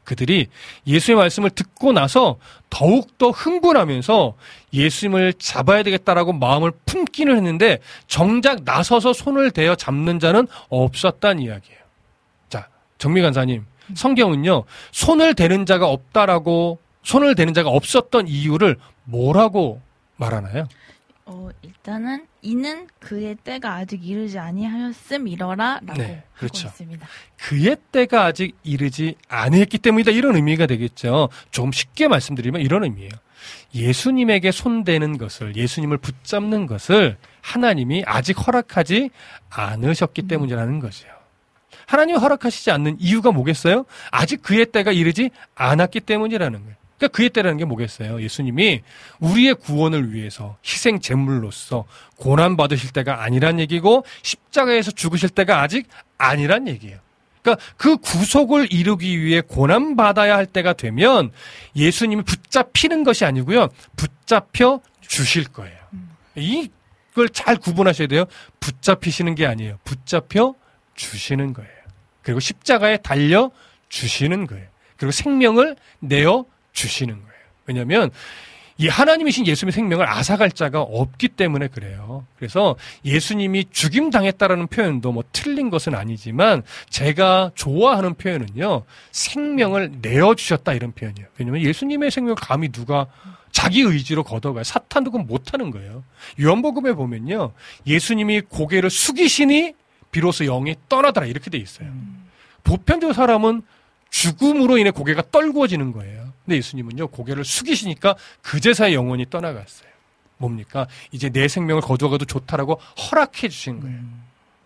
그들이 예수의 말씀을 듣고 나서 더욱더 흥분하면서 예수님을 잡아야 되겠다라고 마음을 품기는 했는데 정작 나서서 손을 대어 잡는 자는 없었다는 이야기예요. 자, 정미 간사님, 성경은요, 손을 대는 자가 없다라고, 손을 대는 자가 없었던 이유를 뭐라고 말하나요? 어, 일단은 이는 그의 때가 아직 이르지 아니하였음 이러라라고 네, 그렇죠. 있습니다. 그의 때가 아직 이르지 아니했기 때문이다. 이런 의미가 되겠죠. 조금 쉽게 말씀드리면 이런 의미예요. 예수님에게 손대는 것을, 예수님을 붙잡는 것을 하나님이 아직 허락하지 않으셨기 때문이라는 거죠. 하나님이 허락하시지 않는 이유가 뭐겠어요? 아직 그의 때가 이르지 않았기 때문이라는 거예요. 그러니까 그의 때라는 게 뭐겠어요? 예수님이 우리의 구원을 위해서 희생 제물로서 고난 받으실 때가 아니란 얘기고 십자가에서 죽으실 때가 아직 아니란 얘기예요. 그러니까 그 구속을 이루기 위해 고난 받아야 할 때가 되면 예수님이 붙잡히는 것이 아니고요. 붙잡혀 주실 거예요. 이걸 잘 구분하셔야 돼요. 붙잡히시는 게 아니에요. 붙잡혀 주시는 거예요. 그리고 십자가에 달려 주시는 거예요. 그리고 생명을 내어 주시는 거예요. 왜냐하면 이 하나님이신 예수님의 생명을 앗아갈 자가 없기 때문에 그래요. 그래서 예수님이 죽임 당했다라는 표현도 뭐 틀린 것은 아니지만 제가 좋아하는 표현은요. 생명을 내어 주셨다 이런 표현이에요. 왜냐면 예수님의 생명을 감히 누가 자기 의지로 걷어가요. 사탄도 그건 못하는 거예요. 요한복음에 보면요. 예수님이 고개를 숙이시니 비로소 영이 떠나더라 이렇게 돼 있어요. 보편적 사람은 죽음으로 인해 고개가 떨구어지는 거예요. 근데 예수님은요, 고개를 숙이시니까 그제서야 영혼이 떠나갔어요. 뭡니까? 이제 내 생명을 거두어가도 좋다라고 허락해 주신 거예요.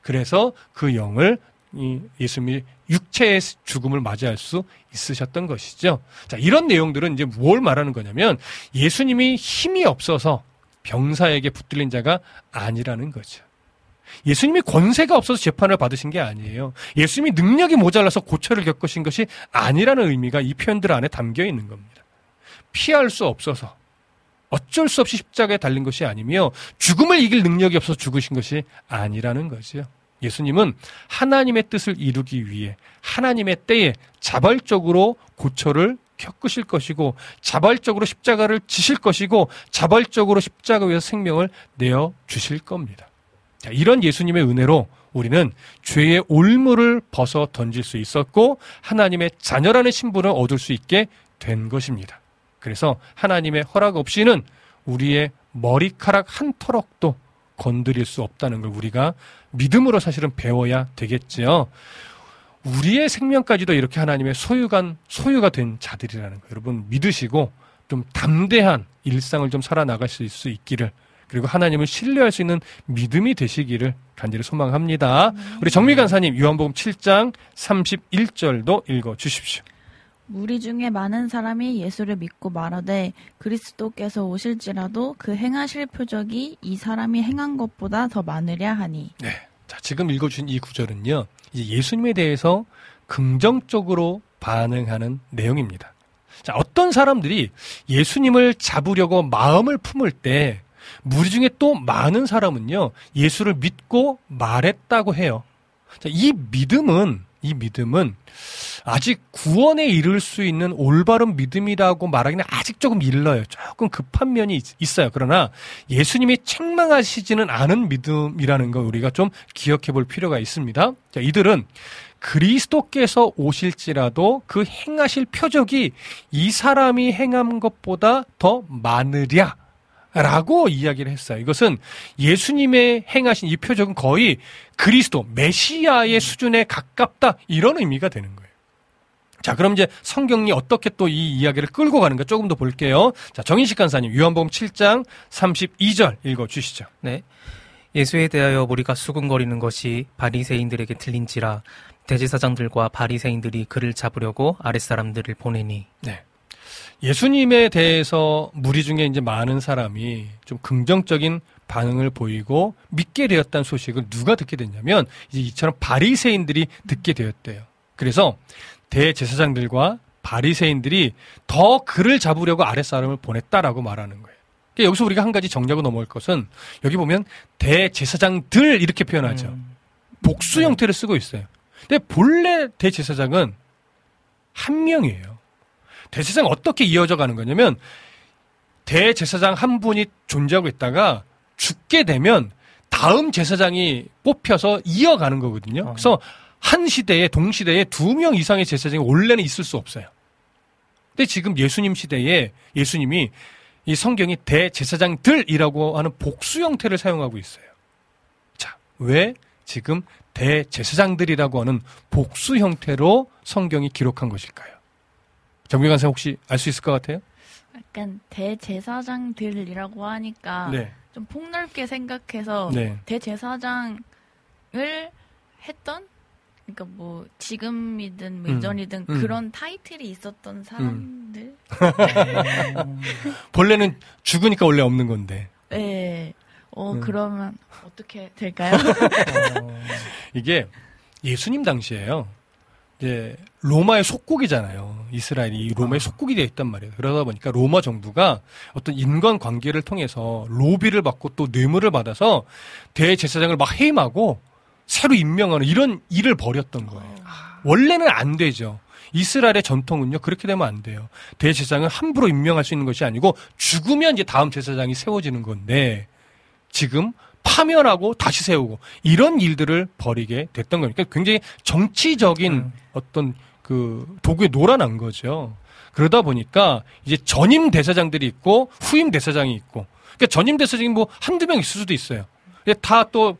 그래서 그 영을 이 예수님이 육체의 죽음을 맞이할 수 있으셨던 것이죠. 자, 이런 내용들은 이제 뭘 말하는 거냐면 예수님이 힘이 없어서 병사에게 붙들린 자가 아니라는 거죠. 예수님이 권세가 없어서 재판을 받으신 게 아니에요. 예수님이 능력이 모자라서 고초를 겪으신 것이 아니라는 의미가 이 표현들 안에 담겨 있는 겁니다. 피할 수 없어서 어쩔 수 없이 십자가에 달린 것이 아니며 죽음을 이길 능력이 없어서 죽으신 것이 아니라는 거죠. 예수님은 하나님의 뜻을 이루기 위해 하나님의 때에 자발적으로 고초를 겪으실 것이고 자발적으로 십자가를 지실 것이고 자발적으로 십자가 위에서 생명을 내어 주실 겁니다. 자, 이런 예수님의 은혜로 우리는 죄의 올무를 벗어 던질 수 있었고 하나님의 자녀라는 신분을 얻을 수 있게 된 것입니다. 그래서 하나님의 허락 없이는 우리의 머리카락 한 터럭도 건드릴 수 없다는 걸 우리가 믿음으로 사실은 배워야 되겠지요. 우리의 생명까지도 이렇게 하나님의 소유간 소유가 된 자들이라는 거 여러분 믿으시고 좀 담대한 일상을 좀 살아나갈 수 있기를 그리고 하나님을 신뢰할 수 있는 믿음이 되시기를 간절히 소망합니다. 우리 정미 간사님 요한복음 7장 31절도 읽어 주십시오. 무리 중에 많은 사람이 예수를 믿고 말하되 그리스도께서 오실지라도 그 행하실 표적이 이 사람이 행한 것보다 더 많으랴 하니 네. 자, 지금 읽어준 이 구절은요, 이제 예수님에 대해서 긍정적으로 반응하는 내용입니다. 자, 어떤 사람들이 예수님을 잡으려고 마음을 품을 때, 무리 중에 또 많은 사람은요, 예수를 믿고 말했다고 해요. 자, 이 믿음은, 이 믿음은 아직 구원에 이를 수 있는 올바른 믿음이라고 말하기는 아직 조금 일러요. 조금 급한 면이 있- 있어요. 그러나 예수님이 책망하시지는 않은 믿음이라는 거 우리가 좀 기억해 볼 필요가 있습니다. 자, 이들은 그리스도께서 오실지라도 그 행하실 표적이 이 사람이 행한 것보다 더 많으랴. 라고 이야기를 했어요. 이것은 예수님의 행하신 이 표적은 거의 그리스도, 메시아의 수준에 가깝다. 이런 의미가 되는 거예요. 자, 그럼 이제 성경이 어떻게 또 이 이야기를 끌고 가는가 조금 더 볼게요. 자, 정인식 간사님, 요한복음 7장 32절 읽어 주시죠. 네. 예수에 대하여 우리가 수군거리는 것이 바리새인들에게 들린지라 대제사장들과 바리새인들이 그를 잡으려고 아랫사람들을 보내니 네. 예수님에 대해서 무리 중에 이제 많은 사람이 좀 긍정적인 반응을 보이고 믿게 되었다는 소식을 누가 듣게 됐냐면 이제 이처럼 바리새인들이 듣게 되었대요. 그래서 대제사장들과 바리새인들이 더 그를 잡으려고 아랫사람을 보냈다라고 말하는 거예요. 그러니까 여기서 우리가 한 가지 정리하고 넘어갈 것은 여기 보면 대제사장들 이렇게 표현하죠. 음, 복수 형태를 쓰고 있어요. 근데 본래 대제사장은 한 명이에요. 대제사장 어떻게 이어져 가는 거냐면 대제사장 한 분이 존재하고 있다가 죽게 되면 다음 제사장이 뽑혀서 이어가는 거거든요. 어. 그래서 한 시대에 동시대에 두 명 이상의 제사장이 원래는 있을 수 없어요. 근데 지금 예수님 시대에 예수님이 이 성경이 대제사장들이라고 하는 복수 형태를 사용하고 있어요. 자, 왜 지금 대제사장들이라고 하는 복수 형태로 성경이 기록한 것일까요? 정규관 선생 혹시 알 수 있을 것 같아요? 약간 대제사장들이라고 하니까 네. 좀 폭넓게 생각해서 네. 대제사장을 했던 그러니까 뭐 지금이든 뭐 음, 이전이든 음. 그런 타이틀이 있었던 사람들. 본래는 죽으니까 원래 없는 건데. 네. 어 음. 그러면 어떻게 될까요? 이게 예수님 당시에요. 이제 로마의 속국이잖아요. 이스라엘이 이 로마의 속국이 되어 있단 말이에요. 그러다 보니까 로마 정부가 어떤 인간 관계를 통해서 로비를 받고 또 뇌물을 받아서 대제사장을 막 해임하고 새로 임명하는 이런 일을 벌였던 거예요. 원래는 안 되죠. 이스라엘의 전통은요 그렇게 되면 안 돼요. 대제사장을 함부로 임명할 수 있는 것이 아니고 죽으면 이제 다음 제사장이 세워지는 건데 지금 파면하고 다시 세우고 이런 일들을 벌이게 됐던 거니까 굉장히 정치적인 음. 어떤 그 도구에 놀아난 거죠. 그러다 보니까 이제 전임 대사장들이 있고 후임 대사장이 있고 그러니까 전임 대사장이 뭐 한두 명 있을 수도 있어요. 다또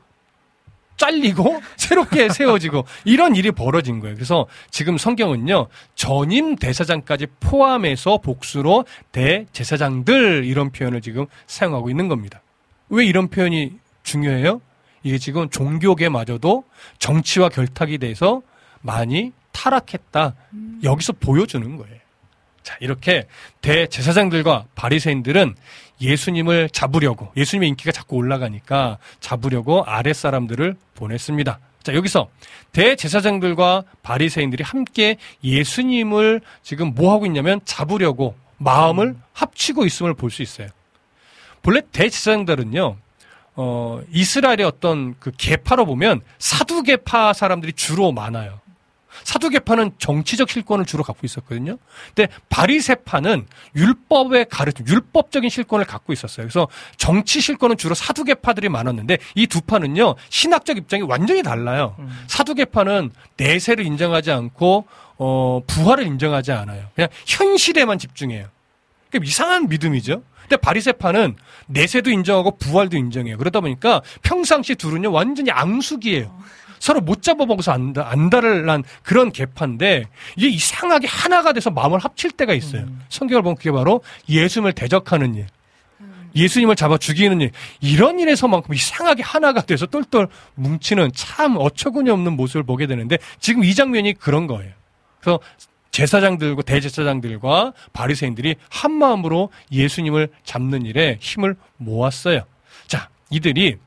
잘리고 새롭게 세워지고 이런 일이 벌어진 거예요. 그래서 지금 성경은요 전임 대사장까지 포함해서 복수로 대제사장들 이런 표현을 지금 사용하고 있는 겁니다. 왜 이런 표현이 중요해요? 이게 지금 종교계마저도 정치와 결탁이 돼서 많이 타락했다. 여기서 보여주는 거예요. 자, 이렇게 대제사장들과 바리새인들은 예수님을 잡으려고 예수님의 인기가 자꾸 올라가니까 잡으려고 아랫 사람들을 보냈습니다. 자, 여기서 대제사장들과 바리새인들이 함께 예수님을 지금 뭐 하고 있냐면 잡으려고 마음을 합치고 있음을 볼 수 있어요. 본래 대제사장들은요. 어, 이스라엘의 어떤 그 계파로 보면 사두계파 사람들이 주로 많아요. 사두계파는 정치적 실권을 주로 갖고 있었거든요. 근데 바리세파는 율법의 가르침, 율법적인 실권을 갖고 있었어요. 그래서 정치 실권은 주로 사두계파들이 많았는데 이 두 파는요 신학적 입장이 완전히 달라요. 사두계파는 내세를 인정하지 않고 어, 부활을 인정하지 않아요. 그냥 현실에만 집중해요. 그 이상한 믿음이죠. 근데 바리세파는 내세도 인정하고 부활도 인정해요. 그러다 보니까 평상시 둘은요 완전히 앙숙이에요. 서로 못 잡아먹어서 안다, 안다를 난 그런 개파인데 이게 이상하게 하나가 돼서 마음을 합칠 때가 있어요. 성경을 보면 그게 바로 예수님을 대적하는 일. 예수님을 잡아 죽이는 일. 이런 일에서만큼 이상하게 하나가 돼서 똘똘 뭉치는 참 어처구니 없는 모습을 보게 되는데 지금 이 장면이 그런 거예요. 그래서 제사장들과 대제사장들과 바리새인들이 한 마음으로 예수님을 잡는 일에 힘을 모았어요. 자, 이들이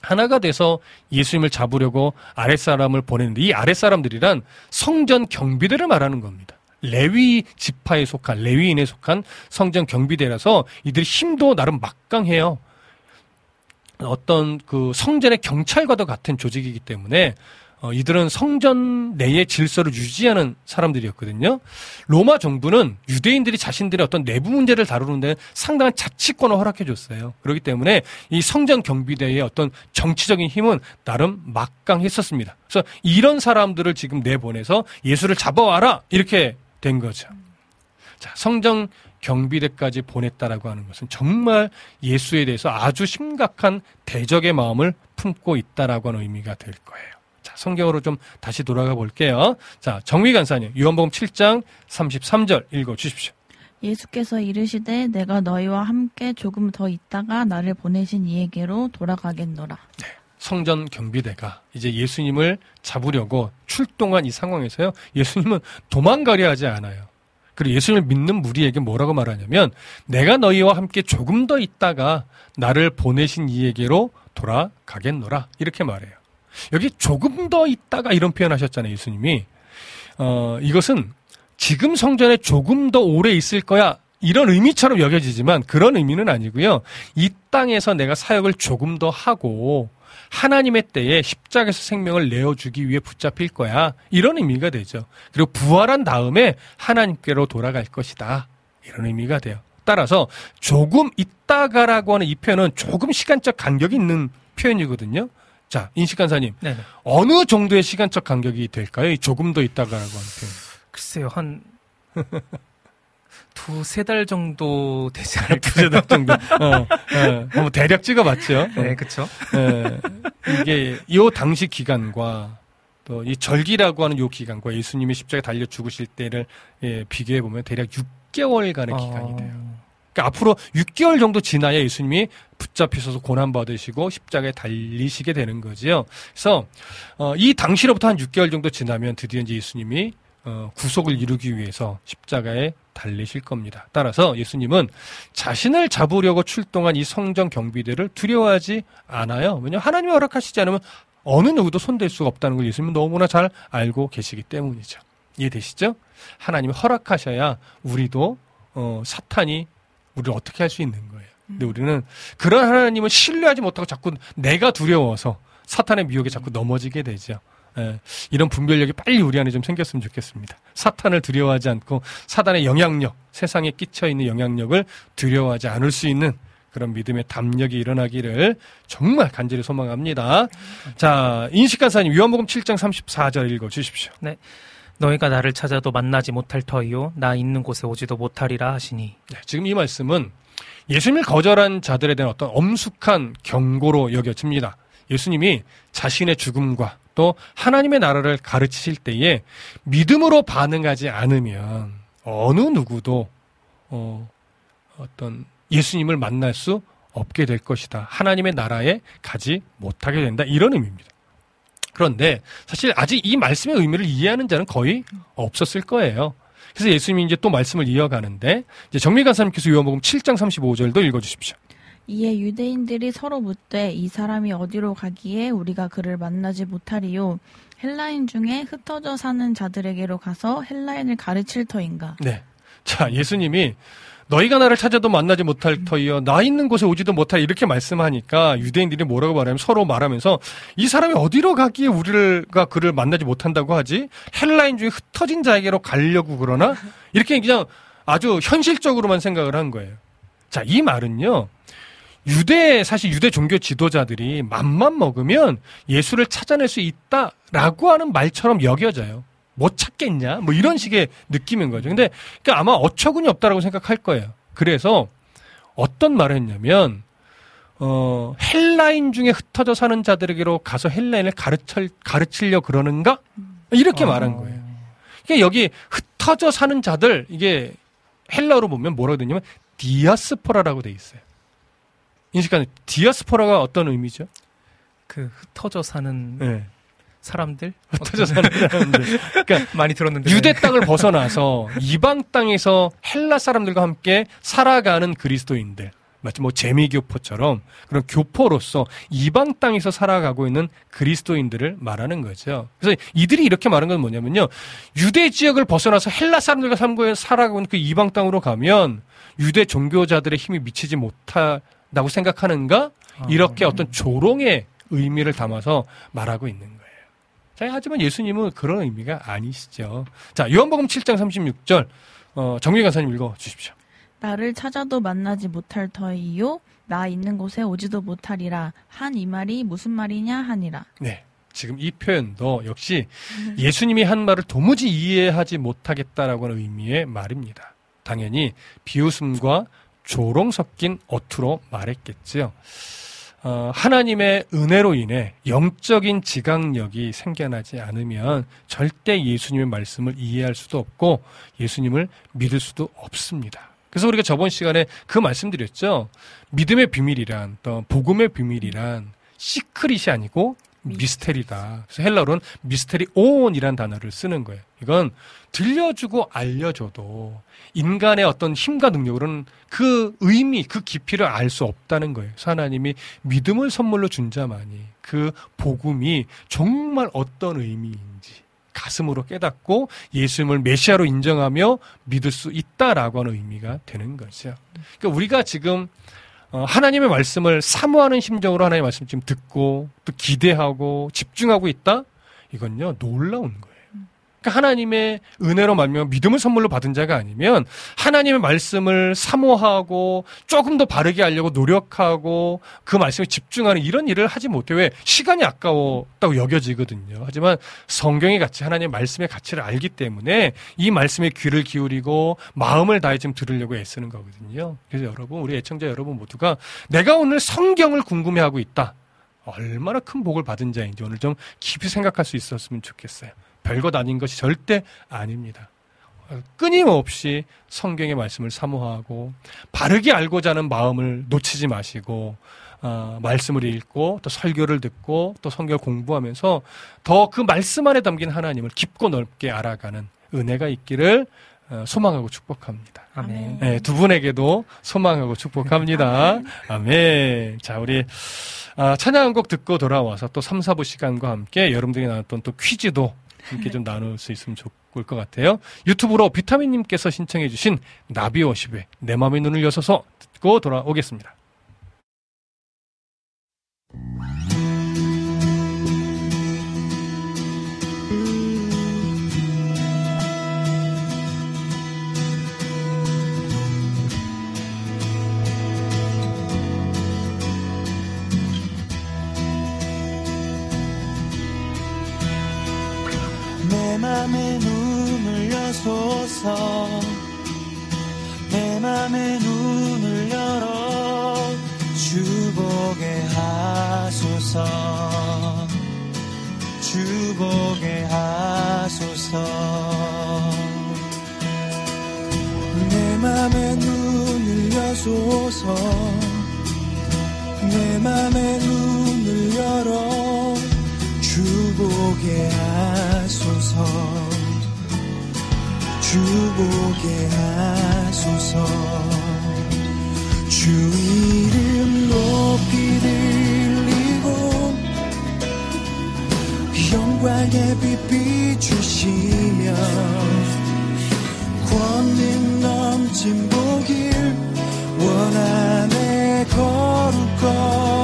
하나가 돼서 예수님을 잡으려고 아랫사람을 보냈는데 이 아랫사람들이란 성전 경비대를 말하는 겁니다. 레위 지파에 속한 레위인에 속한 성전 경비대라서 이들이 힘도 나름 막강해요. 어떤 그 성전의 경찰과도 같은 조직이기 때문에 어, 이들은 성전 내의 질서를 유지하는 사람들이었거든요. 로마 정부는 유대인들이 자신들의 어떤 내부 문제를 다루는 데 상당한 자치권을 허락해 줬어요. 그렇기 때문에 이 성전 경비대의 어떤 정치적인 힘은 나름 막강했었습니다. 그래서 이런 사람들을 지금 내보내서 예수를 잡아와라 이렇게 된 거죠. 자, 성전 경비대까지 보냈다라고 하는 것은 정말 예수에 대해서 아주 심각한 대적의 마음을 품고 있다라고 하는 의미가 될 거예요. 자, 성경으로 좀 다시 돌아가 볼게요. 자, 정미 간사님, 요한복음 7장 33절 읽어 주십시오. 예수께서 이르시되 내가 너희와 함께 조금 더 있다가 나를 보내신 이에게로 돌아가겠노라. 성전 경비대가 이제 예수님을 잡으려고 출동한 이 상황에서요. 예수님은 도망가려 하지 않아요. 그리고 예수님을 믿는 무리에게 뭐라고 말하냐면 내가 너희와 함께 조금 더 있다가 나를 보내신 이에게로 돌아가겠노라. 이렇게 말해요. 여기 조금 더 있다가 이런 표현 하셨잖아요. 예수님이. 어, 이것은 지금 성전에 조금 더 오래 있을 거야 이런 의미처럼 여겨지지만 그런 의미는 아니고요. 이 땅에서 내가 사역을 조금 더 하고 하나님의 때에 십자가에서 생명을 내어주기 위해 붙잡힐 거야. 이런 의미가 되죠. 그리고 부활한 다음에 하나님께로 돌아갈 것이다. 이런 의미가 돼요. 따라서 조금 있다가라고 하는 이 표현은 조금 시간적 간격이 있는 표현이거든요. 자, 인식 간사님. 네네. 어느 정도의 시간적 간격이 될까요? 이 조금 더 있다가라고 하는 표현. 글쎄요, 한 두세 달 정도 되지 않을까요? 두세 달 정도. 어, 어, 한번 대략 찍어봤죠. 네, 그쵸. 예, 이게 요 당시 기간과 또 이 절기라고 하는 요 기간과 예수님이 십자가에 달려 죽으실 때를 예, 비교해 보면 대략 6개월간의 기간이 돼요. 그러니까 앞으로 6개월 정도 지나야 예수님이 붙잡히셔서 고난 받으시고 십자가에 달리시게 되는 거지요. 그래서 어, 이 당시로부터 한 6개월 정도 지나면 드디어 이제 예수님이 어, 구속을 이루기 위해서 십자가에 달리실 겁니다. 따라서 예수님은 자신을 잡으려고 출동한 이 성전 경비대를 두려워하지 않아요. 왜냐하면 하나님이 허락하시지 않으면 어느 누구도 손댈 수가 없다는 걸 예수님은 너무나 잘 알고 계시기 때문이죠. 이해되시죠? 하나님이 허락하셔야 우리도 어, 사탄이 우리를 어떻게 할 수 있는 거예요. 근데 우리는 그런 하나님을 신뢰하지 못하고 자꾸 내가 두려워서 사탄의 미혹에 자꾸 넘어지게 되죠. 예, 이런 분별력이 빨리 우리 안에 좀 생겼으면 좋겠습니다. 사탄을 두려워하지 않고 사단의 영향력, 세상에 끼쳐 있는 영향력을 두려워하지 않을 수 있는 그런 믿음의 담력이 일어나기를 정말 간절히 소망합니다. 자, 인식간사님, 요한복음 7장 34절 읽어 주십시오. 너희가 나를 찾아도 만나지 못할 터이요 나 있는 곳에 오지도 못하리라 하시니 네, 지금 이 말씀은 예수님을 거절한 자들에 대한 어떤 엄숙한 경고로 여겨집니다. 예수님이 자신의 죽음과 또 하나님의 나라를 가르치실 때에 믿음으로 반응하지 않으면 어느 누구도 어, 어떤 예수님을 만날 수 없게 될 것이다. 하나님의 나라에 가지 못하게 된다. 이런 의미입니다. 그런데 사실 아직 이 말씀의 의미를 이해하는 자는 거의 없었을 거예요. 그래서 예수님이 이제 또 말씀을 이어가는데 이제 정미간사님께서 요한복음 7장 35절도 읽어주십시오. 이에 유대인들이 서로 묻되 이 사람이 어디로 가기에 우리가 그를 만나지 못하리요 헬라인 중에 흩어져 사는 자들에게로 가서 헬라인을 가르칠 터인가 네. 자, 예수님이 너희가 나를 찾아도 만나지 못할 터이여 나 있는 곳에 오지도 못할 이렇게 말씀하니까 유대인들이 뭐라고 말하면 서로 말하면서 이 사람이 어디로 가기에 우리가 그를 만나지 못한다고 하지 헬라인 중에 흩어진 자에게로 가려고 그러나 이렇게 그냥 아주 현실적으로만 생각을 한 거예요. 자, 이 말은요. 유대 사실 유대 종교 지도자들이 맘만 먹으면 예수를 찾아낼 수 있다라고 하는 말처럼 여겨져요. 못 찾겠냐? 뭐 이런 식의 느낌인 거죠. 근데 그러니까 아마 어처구니 없다라고 생각할 거예요. 그래서 어떤 말을 했냐면 어, 헬라인 중에 흩어져 사는 자들에게로 가서 헬라인을 가르쳐 가르치려 그러는가? 이렇게 말한 거예요. 그러니까 여기 흩어져 사는 자들 이게 헬라어로 보면 뭐라고 되냐면 디아스포라라고 돼 있어요. 인식하는 디아스포라가 어떤 의미죠? 그 흩어져 사는 네. 사람들 흩어져 사는 사람들. 그러니까 많이 들었는데 유대 땅을 벗어나서 이방 땅에서 헬라 사람들과 함께 살아가는 그리스도인들. 마치 뭐 재미교포처럼 그런 교포로서 이방 땅에서 살아가고 있는 그리스도인들을 말하는 거죠. 그래서 이들이 이렇게 말하는 건 뭐냐면요. 유대 지역을 벗어나서 헬라 사람들과 삼고에 살아가고 있는 그 이방 땅으로 가면 유대 종교자들의 힘이 미치지 못한다고 생각하는가? 이렇게 어떤 조롱의 의미를 담아서 말하고 있는 거예요. 자, 하지만 예수님은 그런 의미가 아니시죠. 자, 요한복음 7장 36절, 어, 정미 간사님 읽어 주십시오. 나를 찾아도 만나지 못할 터이요 나 있는 곳에 오지도 못하리라 한 이 말이 무슨 말이냐 하니라 네. 지금 이 표현도 역시 예수님이 한 말을 도무지 이해하지 못하겠다라고 하는 의미의 말입니다. 당연히 비웃음과 조롱 섞인 어투로 말했겠지요. 어, 하나님의 은혜로 인해 영적인 지각력이 생겨나지 않으면 절대 예수님의 말씀을 이해할 수도 없고 예수님을 믿을 수도 없습니다. 그래서 우리가 저번 시간에 그 말씀드렸죠. 믿음의 비밀이란 또 복음의 비밀이란 secret이 아니고 mystery다. 그래서 헬라어로는 μυστήριον이란 단어를 쓰는 거예요. 이건 들려주고 알려줘도 인간의 어떤 힘과 능력으로는 그 의미, 그 깊이를 알 수 없다는 거예요. 그래서 하나님이 믿음을 선물로 준 자만이 그 복음이 정말 어떤 의미인지 가슴으로 깨닫고 예수님을 메시아로 인정하며 믿을 수 있다라고 하는 의미가 되는 거죠. 그러니까 우리가 지금 어, 하나님의 말씀을 사모하는 심정으로 하나님의 말씀 지금 듣고 또 기대하고 집중하고 있다? 이건요 놀라운 거예요. 그러니까 하나님의 은혜로 말미암아 믿음을 선물로 받은 자가 아니면 하나님의 말씀을 사모하고 조금 더 바르게 하려고 노력하고 그 말씀에 집중하는 이런 일을 하지 못해 왜 시간이 아까웠다고 여겨지거든요. 하지만 성경의 가치, 하나님의 말씀의 가치를 알기 때문에 이 말씀에 귀를 기울이고 마음을 다해 좀 들으려고 애쓰는 거거든요. 그래서 여러분, 우리 애청자 여러분 모두가 내가 오늘 성경을 궁금해하고 있다. 얼마나 큰 복을 받은 자인지 오늘 좀 깊이 생각할 수 있었으면 좋겠어요. 별것 아닌 것이 절대 아닙니다. 어, 끊임없이 성경의 말씀을 사모하고 바르게 알고자 하는 마음을 놓치지 마시고 어, 말씀을 읽고 또 설교를 듣고 또 성경 공부하면서 더 그 말씀 안에 담긴 하나님을 깊고 넓게 알아가는 은혜가 있기를 어, 소망하고 축복합니다. 아멘. 네, 두 분에게도 소망하고 축복합니다. 아멘. 자, 우리 아, 찬양 한곡 듣고 돌아와서 또 3, 4부 시간과 함께 여러분들이 나눴던 또 퀴즈도 함께 좀 나눌 수 있으면 좋을 것 같아요. 유튜브로 비타민님께서 신청해주신 나비워십의 내 맘의 눈을 여서서 듣고 돌아오겠습니다. 맘의 눈을 여소서. 내 맘의 눈을 열어 주보게 하소서. 주보게 하소서. 내 맘의 눈을 여소서. 내 맘의 눈을 열어 주보게 하소서 주보게 하소서. 주 이름 높이 들리고 영광의 빛 비추시며 권능 넘친 보길 원하네 거룩 거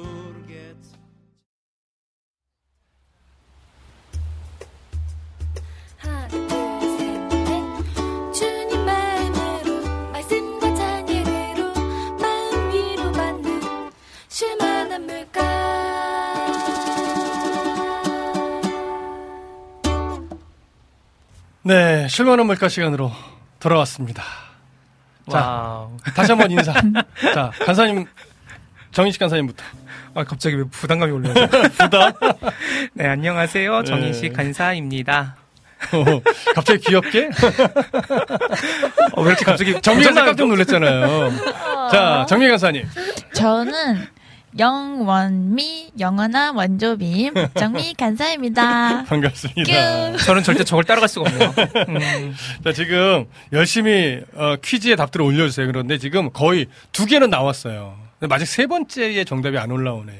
네, 쉴만한 물가 시간으로 돌아왔습니다. 자, wow. 다시 한번 인사. 자, 간사님, 정인식 간사님부터. 아, 갑자기 왜 부담감이 올라오죠? 부담? 네, 안녕하세요. 정인식 네. 간사입니다. 어, 갑자기 귀엽게? 어, 왜 이렇게 갑자기 부담감이 깜짝 놀랐잖아요. 자, 정미 간사님. 저는 영원미 영원한 원조빔 정미 간사입니다. 반갑습니다. 뀨. 저는 절대 저걸 따라갈 수가 없네요. 음, 자, 지금 열심히 어, 퀴즈의 답들을 올려주세요. 그런데 지금 거의 두 개는 나왔어요. 근데 마지막 세 번째의 정답이 안 올라오네요.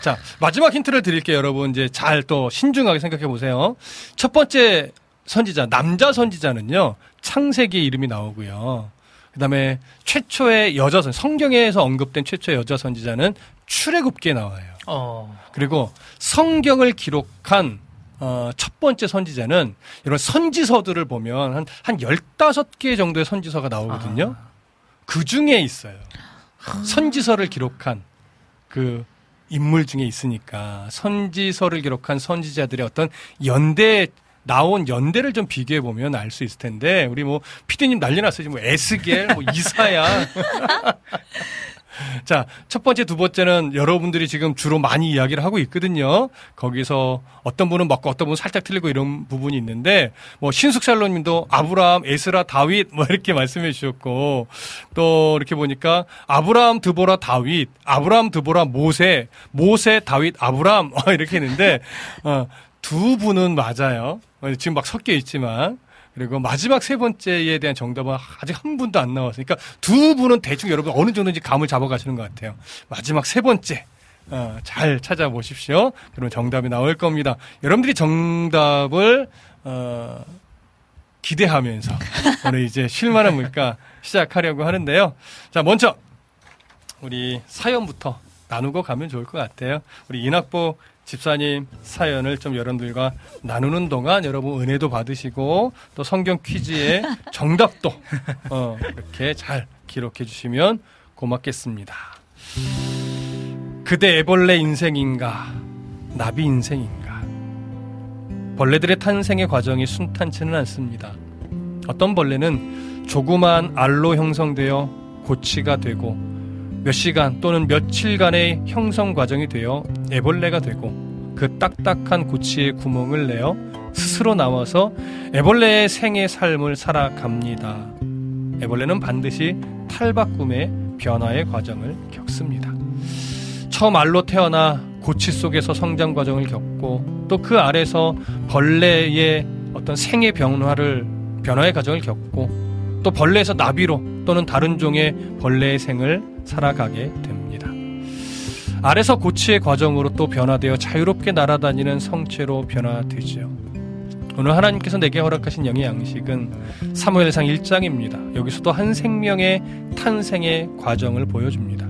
자, 마지막 힌트를 드릴게요, 여러분. 이제 잘 또 신중하게 생각해 보세요. 첫 번째 선지자, 남자 선지자는요, 창세기의 이름이 나오고요. 그 다음에 최초의 여자 선, 성경에서 언급된 최초의 여자 선지자는 출애굽기에 나와요. 어, 그리고 성경을 기록한 어, 첫 번째 선지자는 이런 선지서들을 보면 한, 한 15개 정도의 선지서가 나오거든요. 그 중에 있어요. 선지서를 기록한 그 인물 중에 있으니까 선지서를 기록한 선지자들의 어떤 연대 나온 연대를 좀 비교해 보면 알 수 있을 텐데 우리 뭐 피디님 난리 났어요 지금 뭐 에스겔 뭐 이사야 자, 첫 번째, 두 번째는 여러분들이 지금 주로 많이 이야기를 하고 있거든요. 거기서 어떤 분은 먹고 어떤 분은 살짝 틀리고 이런 부분이 있는데, 뭐, 신숙샬로 님도 아브라함, 에스라, 다윗, 뭐, 이렇게 말씀해 주셨고, 또, 이렇게 보니까 아브라함, 드보라, 다윗, 아브라함, 드보라, 모세, 모세, 다윗, 아브라함, 어, 이렇게 했는데, 어, 두 분은 맞아요. 어, 지금 막 섞여 있지만. 그리고 마지막 세 번째에 대한 정답은 아직 한 분도 안 나왔으니까 두 분은 대충 여러분 어느 정도인지 감을 잡아가시는 것 같아요. 마지막 세 번째. 어, 잘 찾아보십시오. 그러면 정답이 나올 겁니다. 여러분들이 정답을 어, 기대하면서 오늘 이제 실만한 물가 시작하려고 하는데요. 자, 먼저 우리 사연부터 나누고 가면 좋을 것 같아요. 우리 이낙보 집사님 사연을 좀 여러분들과 나누는 동안 여러분 은혜도 받으시고 또 성경 퀴즈의 정답도 어, 이렇게 잘 기록해 주시면 고맙겠습니다. 그대 애벌레 인생인가 나비 인생인가 벌레들의 탄생의 과정이 순탄치는 않습니다. 어떤 벌레는 조그만 알로 형성되어 고치가 되고 몇 시간 또는 며칠간의 형성 과정이 되어 애벌레가 되고 그 딱딱한 고치의 구멍을 내어 스스로 나와서 애벌레의 생의 삶을 살아갑니다. 애벌레는 반드시 탈바꿈의 변화의 과정을 겪습니다. 처음 알로 태어나 고치 속에서 성장 과정을 겪고 또 그 아래서 벌레의 어떤 생의 변화를 변화의 과정을 겪고 또 벌레에서 나비로 또는 다른 종의 벌레의 생을 살아가게 됩니다. 아래서 고치의 과정으로 또 변화되어 자유롭게 날아다니는 성체로 변화되죠. 오늘 하나님께서 내게 허락하신 영의 양식은 사무엘상 1장입니다. 여기서도 한 생명의 탄생의 과정을 보여줍니다.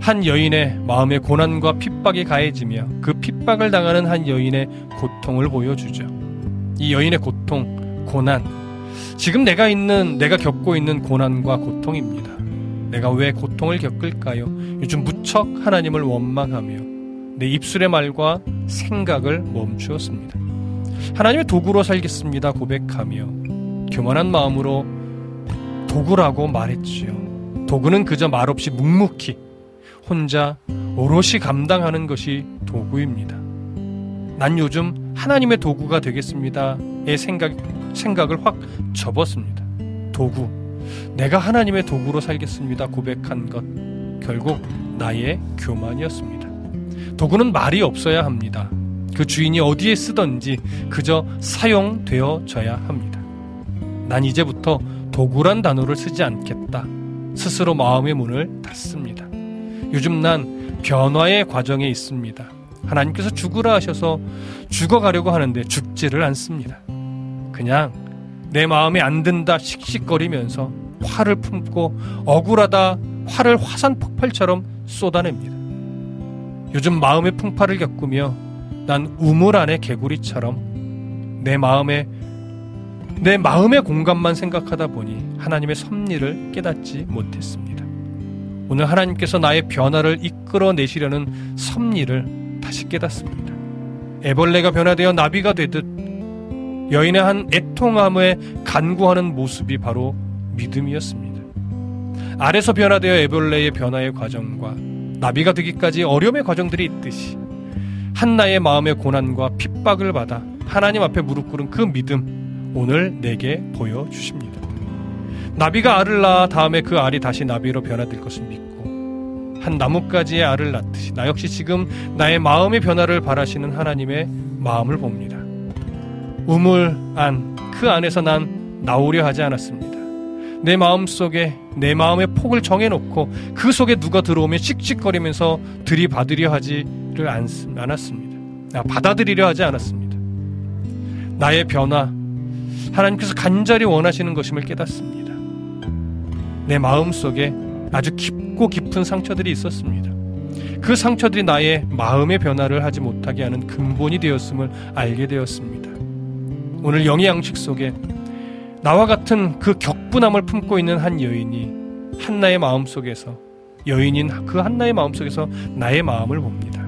한 여인의 마음의 고난과 핍박이 가해지며 그 핍박을 당하는 한 여인의 고통을 보여주죠. 이 여인의 고통, 고난. 지금 내가 있는, 내가 겪고 있는 고난과 고통입니다. 내가 왜 고통을 겪을까요? 요즘 무척 하나님을 원망하며 내 입술의 말과 생각을 멈추었습니다. 하나님의 도구로 살겠습니다. 고백하며 교만한 마음으로 도구라고 말했지요. 도구는 그저 말없이 묵묵히 혼자 오롯이 감당하는 것이 도구입니다. 난 요즘 하나님의 도구가 되겠습니다의 생각, 생각을 확 접었습니다. 도구. 내가 하나님의 도구로 살겠습니다. 고백한 것. 결국 나의 교만이었습니다. 도구는 말이 없어야 합니다. 그 주인이 어디에 쓰던지 그저 사용되어져야 합니다. 난 이제부터 도구란 단어를 쓰지 않겠다. 스스로 마음의 문을 닫습니다. 요즘 난 변화의 과정에 있습니다. 하나님께서 죽으라 하셔서 죽어가려고 하는데 죽지를 않습니다. 그냥 내 마음에 안 든다 씩씩거리면서 화를 품고 억울하다 화를 화산 폭발처럼 쏟아냅니다. 요즘 마음의 풍파를 겪으며 난 우물 안의 개구리처럼 내 마음에 내 마음의 공간만 생각하다 보니 하나님의 섭리를 깨닫지 못했습니다. 오늘 하나님께서 나의 변화를 이끌어 내시려는 섭리를 다시 깨닫습니다. 애벌레가 변화되어 나비가 되듯 여인의 한 애통함에 간구하는 모습이 바로 믿음이었습니다. 아래서 변화되어 애벌레의 변화의 과정과 나비가 되기까지 어려움의 과정들이 있듯이 한나의 마음의 고난과 핍박을 받아 하나님 앞에 무릎 꿇은 그 믿음 오늘 내게 보여주십니다. 나비가 알을 낳아 다음에 그 알이 다시 나비로 변화될 것을 믿고 한 나뭇가지의 알을 낳듯이 나 역시 지금 나의 마음의 변화를 바라시는 하나님의 마음을 봅니다. 우물 안, 그 안에서 난 나오려 하지 않았습니다. 내 마음 속에 내 마음의 폭을 정해놓고 그 속에 누가 들어오면 씩씩거리면서 들이받으려 하지를 않았습니다. 아, 받아들이려 하지 않았습니다. 나의 변화, 하나님께서 간절히 원하시는 것임을 깨닫습니다. 내 마음 속에 아주 깊고 깊은 상처들이 있었습니다. 그 상처들이 나의 마음의 변화를 하지 못하게 하는 근본이 되었음을 알게 되었습니다. 오늘 영의 양식 속에 나와 같은 그 격분함을 품고 있는 한 여인이 한나의 마음 속에서 여인인 그 한나의 마음 속에서 나의 마음을 봅니다.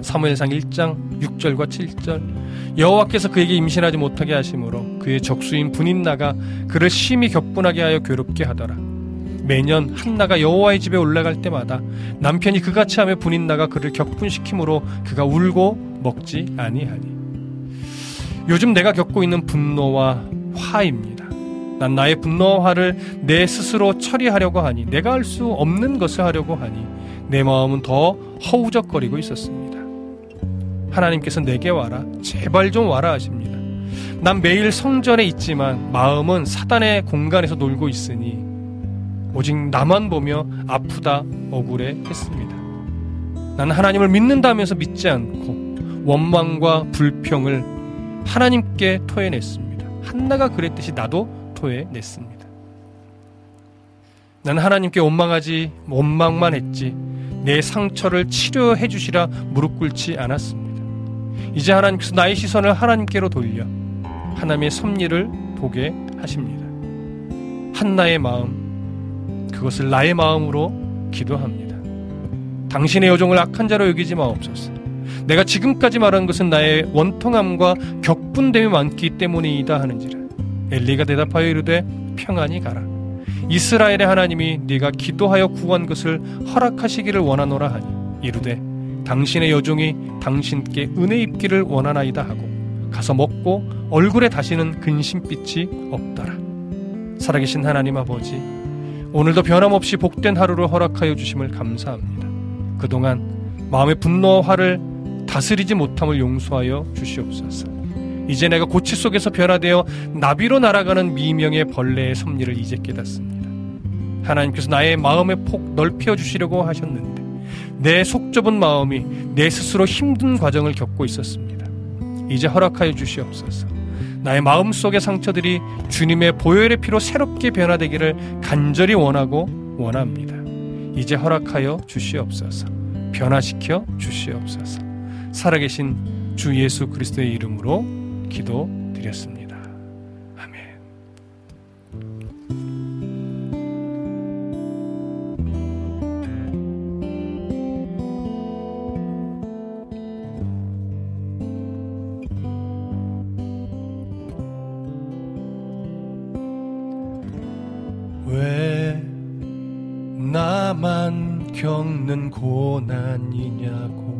사무엘상 1장 6절과 7절 여호와께서 그에게 임신하지 못하게 하심으로 그의 적수인 분인나가 그를 심히 격분하게 하여 괴롭게 하더라. 매년 한나가 여호와의 집에 올라갈 때마다 남편이 그같이 하며 분인나가 그를 격분시키므로 그가 울고 먹지 아니하니. 요즘 내가 겪고 있는 분노와 화입니다. 난 나의 분노와 화를 내 스스로 처리하려고 하니 내가 할 수 없는 것을 하려고 하니 내 마음은 더 허우적거리고 있었습니다. 하나님께서 내게 와라. 제발 좀 와라 하십니다. 난 매일 성전에 있지만 마음은 사단의 공간에서 놀고 있으니 오직 나만 보며 아프다 억울해 했습니다. 나는 하나님을 믿는다면서 믿지 않고 원망과 불평을 하나님께 토해냈습니다. 한나가 그랬듯이 나도 토해냈습니다. 나는 하나님께 원망하지 원망만 했지 내 상처를 치료해 주시라 무릎 꿇지 않았습니다. 이제 하나님께서 나의 시선을 하나님께로 돌려 하나님의 섭리를 보게 하십니다. 한나의 마음 그것을 나의 마음으로 기도합니다. 당신의 여종을 악한 자로 여기지 마옵소서. 내가 지금까지 말한 것은 나의 원통함과 격분됨이 많기 때문이다 하는지라. 엘리가 대답하여 이르되 평안히 가라. 이스라엘의 하나님이 네가 기도하여 구한 것을 허락하시기를 원하노라 하니 이르되 당신의 여종이 당신께 은혜 입기를 원하나이다 하고 가서 먹고 얼굴에 다시는 근심빛이 없더라. 살아계신 하나님 아버지 오늘도 변함없이 복된 하루를 허락하여 주심을 감사합니다. 그동안 마음의 분노와 화를 다스리지 못함을 용서하여 주시옵소서 이제 내가 고치 속에서 변화되어 나비로 날아가는 미명의 벌레의 섭리를 이제 깨닫습니다. 하나님께서 나의 마음의 폭 넓혀 주시려고 하셨는데 내 속 좁은 마음이 내 스스로 힘든 과정을 겪고 있었습니다. 이제 허락하여 주시옵소서. 나의 마음 속의 상처들이 주님의 보혈의 피로 새롭게 변화되기를 간절히 원하고 원합니다. 이제 허락하여 주시옵소서. 변화시켜 주시옵소서. 살아계신 주 예수 그리스도의 이름으로 기도드렸습니다. 왜 나만 겪는 고난이냐고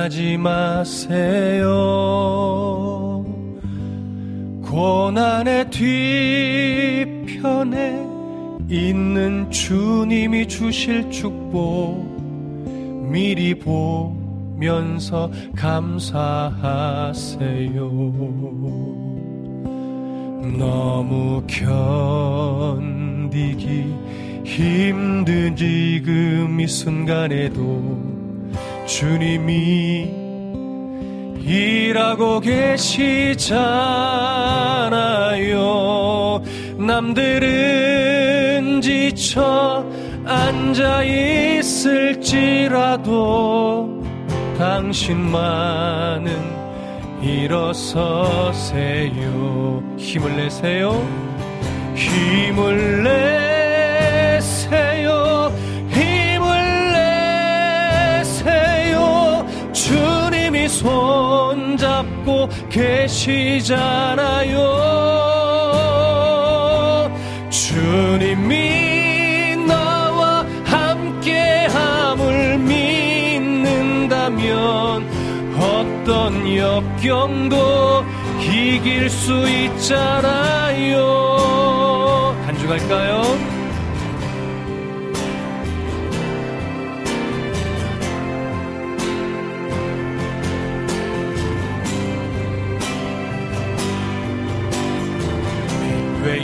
하지 마세요. 고난의 뒤편에 있는 주님이 주실 축복 미리 보면서 감사하세요. 너무 견디기 힘든 지금 이 순간에도 주님이 일하고 계시잖아요. 남들은 지쳐 앉아 있을지라도 당신만은 일어서세요. 힘을 내세요. 힘을 내 손잡고 계시잖아요 주님이 나와 함께 함을 믿는다면 어떤 역경도 이길 수 있잖아요. 간주갈까요?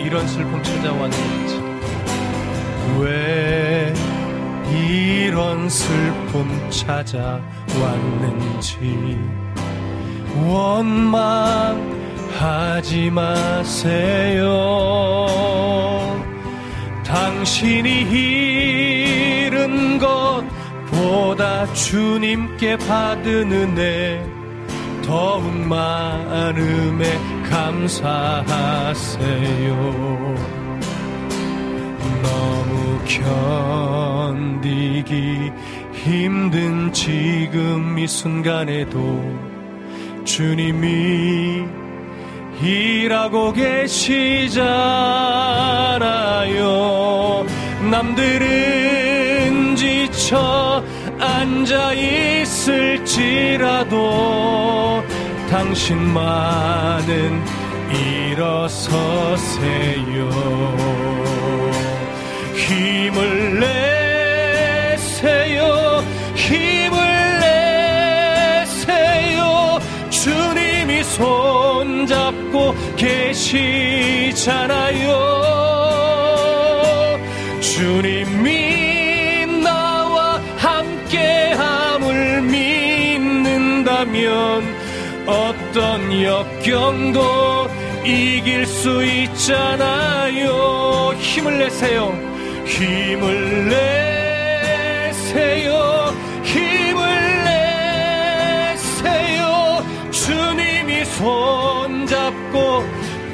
이런 슬픔 찾아왔는지, 왜 이런 슬픔 찾아왔는지, 원망하지 마세요. 당신이 잃은 것보다 주님께 받은 은혜 더욱 많음에 감사하세요. 너무 견디기 힘든 지금 이 순간에도 주님이 일하고 계시잖아요. 남들은 지쳐 앉아 있을지라도 당신만은 일어서세요. 힘을 내세요. 힘을 내세요. 주님이 손잡고 계시잖아요. 주님이 믿는다면 어떤 역경도 이길 수 있잖아요. 힘을 내세요. 힘을 내세요. 힘을 내세요. 주님이 손잡고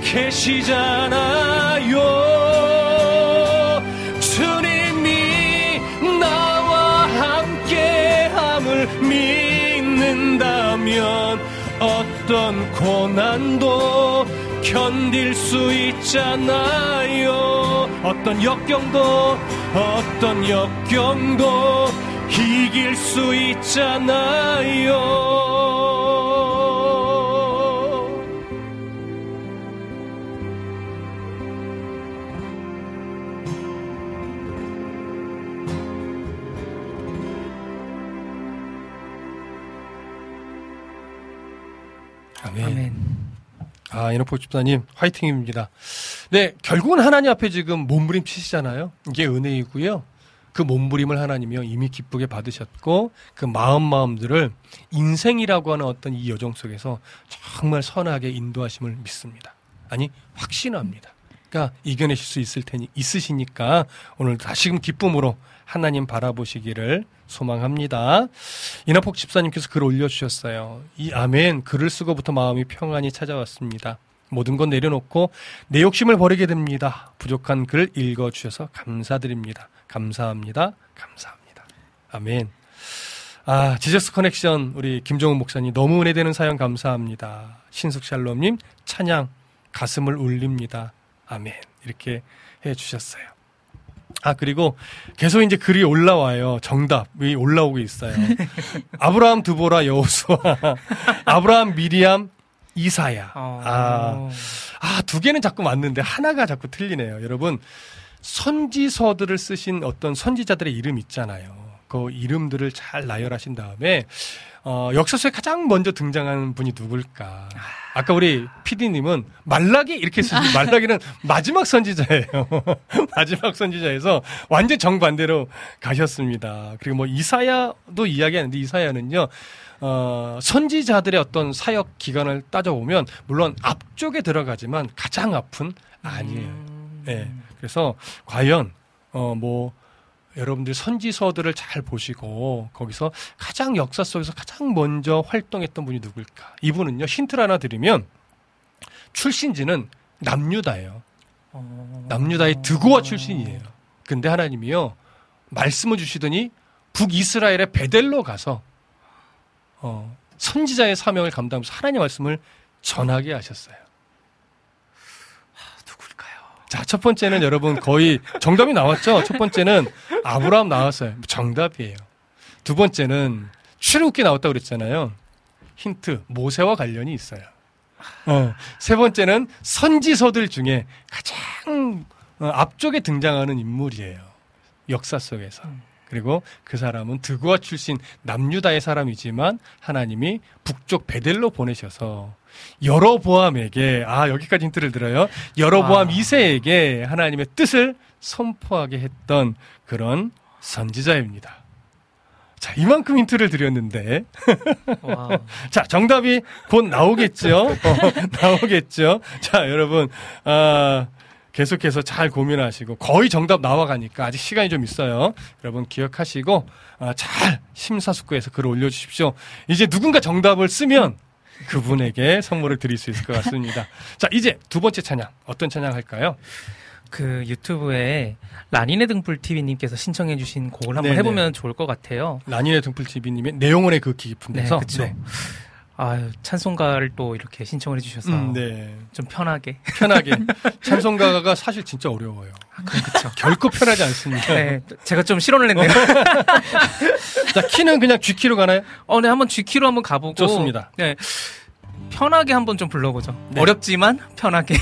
계시잖아요. 어떤 고난도 견딜 수 있잖아요. 어떤 역경도, 어떤 역경도 이길 수 있잖아요. 아, 이노포 집사님, 화이팅입니다. 네, 결국은 하나님 앞에 지금 몸부림치시잖아요. 이게 은혜이고요. 그 몸부림을 하나님이요, 이미 기쁘게 받으셨고, 그 마음 마음들을 인생이라고 하는 어떤 이 여정 속에서 정말 선하게 인도하심을 믿습니다. 아니, 확신합니다. 그러니까 이겨내실 수 있을 테니, 있으시니까 오늘 다시금 기쁨으로 하나님 바라보시기를 소망합니다. 이나폭 집사님께서 글 올려주셨어요. 이 아멘 글을 쓰고부터 마음이 평안히 찾아왔습니다. 모든 건 내려놓고 내 욕심을 버리게 됩니다. 부족한 글 읽어주셔서 감사드립니다. 감사합니다. 감사합니다. 아멘. 아, 지저스 커넥션 우리 김종훈 목사님 너무 은혜되는 사연 감사합니다. 신숙 샬롬님 찬양 가슴을 울립니다. 아멘. 이렇게 해 주셨어요. 아, 그리고 계속 이제 글이 올라와요. 정답이 올라오고 있어요. 아브라함 드보라 여호수아, 아브라함 미리암 이사야. 아, 아, 두 개는 자꾸 맞는데 하나가 자꾸 틀리네요. 여러분, 선지서들을 쓰신 어떤 선지자들의 이름 있잖아요. 그 이름들을 잘 나열하신 다음에 어, 역사서에 가장 먼저 등장하는 분이 누굴까? 아까 우리 PD님은 말라기 이렇게 쓰신 말라기는 마지막 선지자예요. 마지막 선지자에서 완전 정반대로 가셨습니다. 그리고 뭐 이사야도 이야기하는데 이사야는요. 어, 선지자들의 어떤 사역 기간을 따져보면 물론 앞쪽에 들어가지만 가장 앞은 아니에요. 예. 그래서 과연 어 뭐 여러분들 선지서들을 잘 보시고 거기서 가장 역사 속에서 가장 먼저 활동했던 분이 누굴까? 이분은요 힌트를 하나 드리면 출신지는 남유다예요. 남유다의 드고아 출신이에요. 근데 하나님이요 말씀을 주시더니 북이스라엘의 베델로 가서 어, 선지자의 사명을 감당하면서 하나님 말씀을 전하게 하셨어요. 자, 첫 번째는 여러분 거의 정답이 나왔죠? 첫 번째는 아브라함 나왔어요. 정답이에요. 두 번째는 출애굽기 나왔다고 그랬잖아요. 힌트, 모세와 관련이 있어요. 어, 세 번째는 선지서들 중에 가장 어, 앞쪽에 등장하는 인물이에요. 역사 속에서. 그리고 그 사람은 드고아 출신 남유다의 사람이지만 하나님이 북쪽 베델로 보내셔서 여로보암에게 아 여기까지 힌트를 들어요. 여로보암 아. 2세에게 하나님의 뜻을 선포하게 했던 그런 선지자입니다. 자, 이만큼 힌트를 드렸는데. 자, 정답이 곧 나오겠죠? 어, 나오겠죠? 자, 여러분, 아, 계속해서 잘 고민하시고, 거의 정답 나와가니까 아직 시간이 좀 있어요. 여러분 기억하시고, 아, 잘 심사숙고해서 글을 올려주십시오. 이제 누군가 정답을 쓰면 그분에게 선물을 드릴 수 있을 것 같습니다. 자, 이제 두 번째 찬양. 어떤 찬양 할까요? 그 유튜브에 라니네 등불 TV님께서 신청해주신 곡을 한번 네네. 해보면 좋을 것 같아요. 라니네 등불TV님의 내용원의 그 깊은 데서. 네, 그쵸. 아유, 찬송가를 또 이렇게 신청을 해주셔서 음, 네. 좀 편하게. 편하게. 찬송가가 사실 진짜 어려워요. 그렇죠. 결코 편하지 않습니다. 네, 제가 좀 실언을 했네요. 자, 키는 그냥 G키로 가나요? 어, 네, 한번 G키로 한번 가보고. 좋습니다. 네. 편하게 한번 좀 불러보죠. 네. 어렵지만 편하게.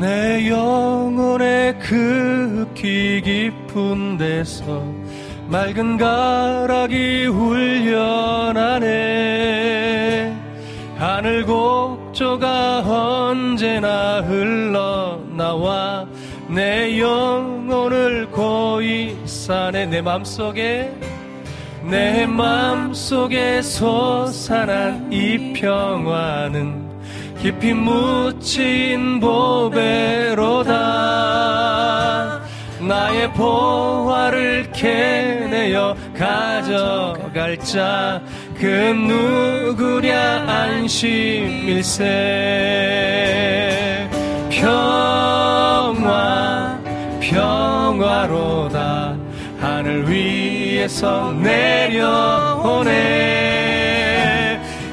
내 영혼의 극히 깊은 데서 맑은 가락이 울려나네. 하늘 곡조가 언제나 흘러나와 내 영혼을 고이 싸네 내 맘속에 내 맘속에 솟아난 이 평화는 깊이 묻힌 보배로다. 나의 보화를 캐내어 가져갈 자 그 누구랴 안심일세. 평화 평화로다. 하늘 위에서 내려오네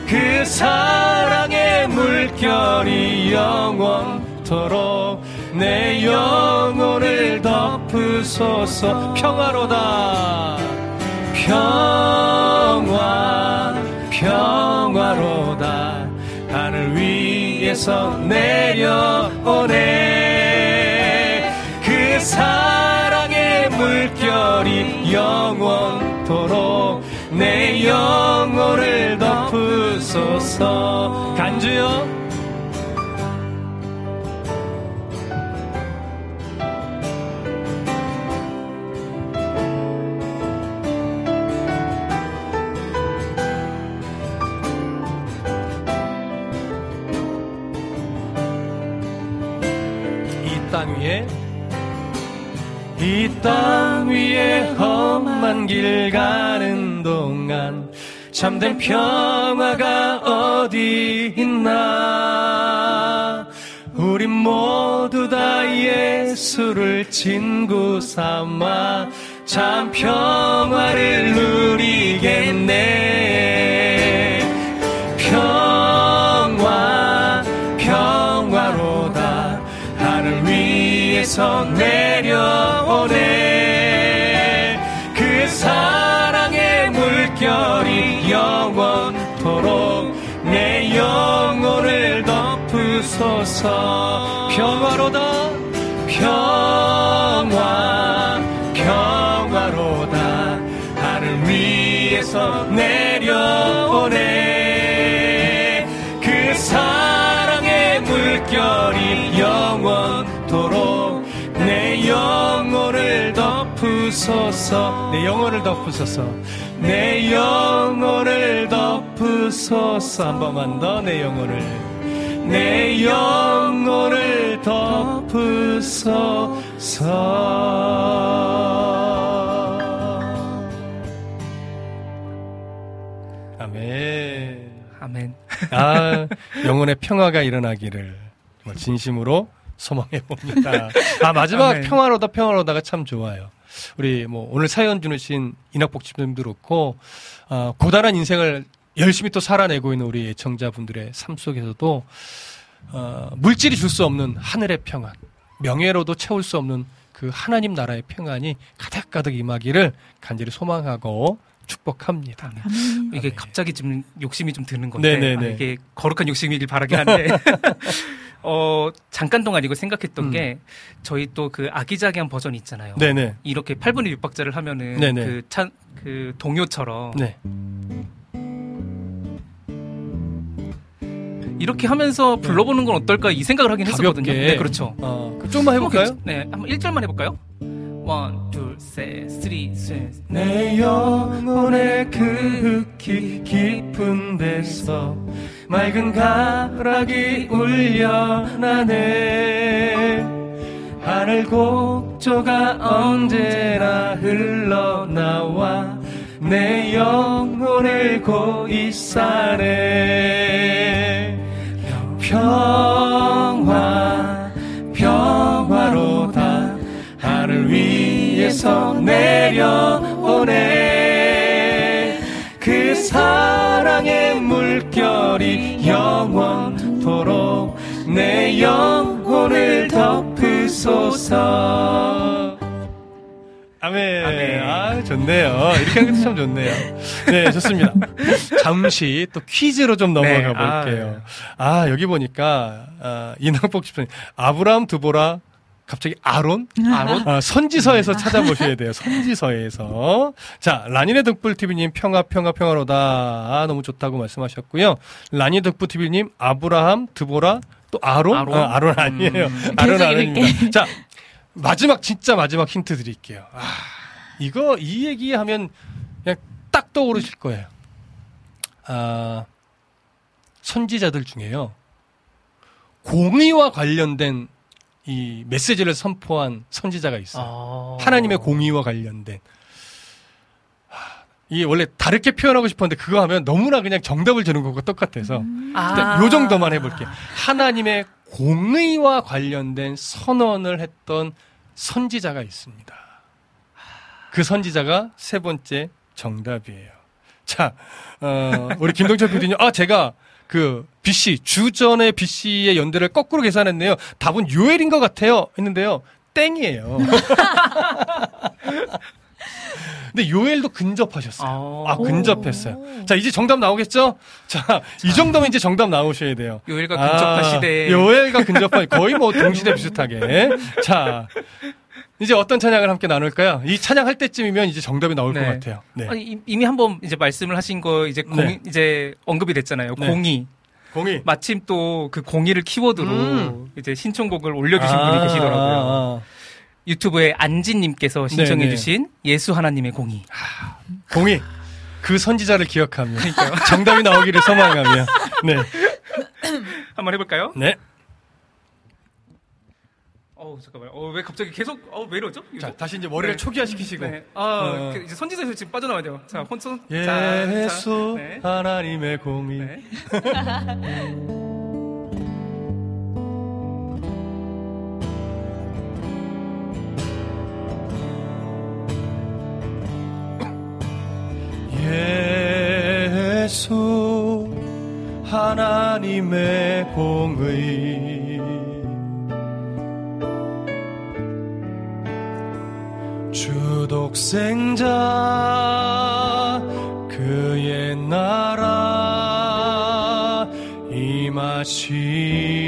그 사랑의 물결이 영원토록 내 영혼을 덮으소서. 평화로다. 평화 평화로다. 하늘 위에서 내려오네. 그 사랑의 물결이 영원토록 내 영혼을 덮으소서. 간주요 이땅 위에 이 땅 위에 험한 길 가는 동안 참된 평화가 어디 있나? 우리 모두 다 예수를 친구 삼아 참 평화를 누리겠네. 평화 평화로다. 하늘 위에서 내려오네 덮으소서 평화로다 평화 평화로다. 하늘 위에서 내려오네. 그 사랑의 물결이 영원토록 내 영혼을 덮으소서. 내 영혼을 덮으소서. 내 영혼을 덮으소서. 한 번만 더 내 영혼을 내 영혼을 덮으소서 아멘 아멘. 아, 영혼의 평화가 일어나기를 진심으로 소망해 봅니다. 아, 마지막 아멘. 평화로다 평화로다가 참 좋아요. 우리 뭐 오늘 사연 주신 인학복집님도 그렇고 어, 고단한 인생을 열심히 또 살아내고 있는 우리 애청자분들의 삶 속에서도 어, 물질이 줄 수 없는 하늘의 평안, 명예로도 채울 수 없는 그 하나님 나라의 평안이 가득가득 임하기를 간절히 소망하고 축복합니다. 이게 갑자기 좀 욕심이 좀 드는 건데 아, 네네네. 아, 이게 거룩한 욕심이길 바라긴 한데 어 잠깐 동안 이거 생각했던 음. 게 저희 또 그 아기자기한 버전이 있잖아요. 네네. 이렇게 8분의 6박자를 하면은 네네. 그 찬 그 동요처럼 네. 이렇게 하면서 불러보는 건 어떨까 이 생각을 하긴 했었거든요. 가볍게. 네, 그렇죠. 어, 그 좀만 해볼까요? 네, 한번 1절만 해볼까요? one, 둘, 셋, three, 셋. 내 영혼의 그윽히 깊은 데서 맑은 가락이 울려나네 하늘 곡조가 언제나 흘러나와 내 영혼을 고이 싸네 평화 평화로다 하늘 위에서 내려오네. 그 사랑의 물결이 영원토록 내 영혼을 덮으소서 아멘. 아멘. 아, 좋네요. 이렇게 하는 것도 참 좋네요. 네, 좋습니다. 잠시 또 퀴즈로 좀 넘어가 네, 볼게요. 아, 여기 보니까, 아, 이낙복 집사님, 아브라함 드보라, 갑자기 아론? 아론? 아, 선지서에서 찾아보셔야 돼요. 선지서에서. 자, 라니네 덕불TV님, 평화, 평화, 평화로다. 아, 너무 좋다고 말씀하셨고요. 라니 덕불TV님, 아브라함, 드보라, 또 아론? 아론? 아, 아론 아니에요. 음. 아론 아론입니다. 자, 마지막, 진짜 마지막 힌트 드릴게요. 아, 이거, 이 얘기하면 그냥 딱 떠오르실 거예요. 아, 선지자들 중에요. 공의와 관련된 이 메시지를 선포한 선지자가 있어요. 아. 하나님의 공의와 관련된. 하, 이 원래 다르게 표현하고 싶었는데 그거 하면 너무나 그냥 정답을 주는 것과 똑같아서 아. 일단 요 정도만 해볼게요. 하나님의 공의와 관련된 선언을 했던 선지자가 있습니다. 그 선지자가 세 번째 정답이에요. 자, 어, 우리 김동철 PD님, 아, 제가 그 BC, 주전의 BC의 연대를 거꾸로 계산했네요. 답은 요엘인 것 같아요. 했는데요. 땡이에요. 근데 요엘도 근접하셨어요. 아, 근접했어요. 자, 이제 정답 나오겠죠? 자, 이 정도면 이제 정답 나오셔야 돼요. 요엘과 근접하시되. 아, 요엘과 근접하 거의 뭐 동시대 비슷하게. 자, 이제 어떤 찬양을 함께 나눌까요? 이 찬양 할 때쯤이면 이제 정답이 나올 것 같아요. 네. 아니, 이- 이미 한번 이제 말씀을 하신 거 이제 공 네. 이제 언급이 됐잖아요. 네. 공이. 공이. 마침 또 그 공이를 키워드로 음. 이제 신청곡을 올려주신 아, 분이 계시더라고요. 아, 아. 유튜브에 안진님께서 신청해주신 예수 하나님의 공이. 공이 그 선지자를 기억하며 정답이 나오기를 소망하며 네. 한번 해볼까요? 네. 어우 잠깐만요. 어, 왜 갑자기 계속 어 왜 이러죠? 자, 다시 이제 머리를 네. 초기화시키시고. 네. 아 어. 그 이제 선지자에서 지금 빠져나와야 돼요. 자 혼손. 예수 네. 하나님의 공의. 하나님의 공의. 주 독생자 그의 나라 임하시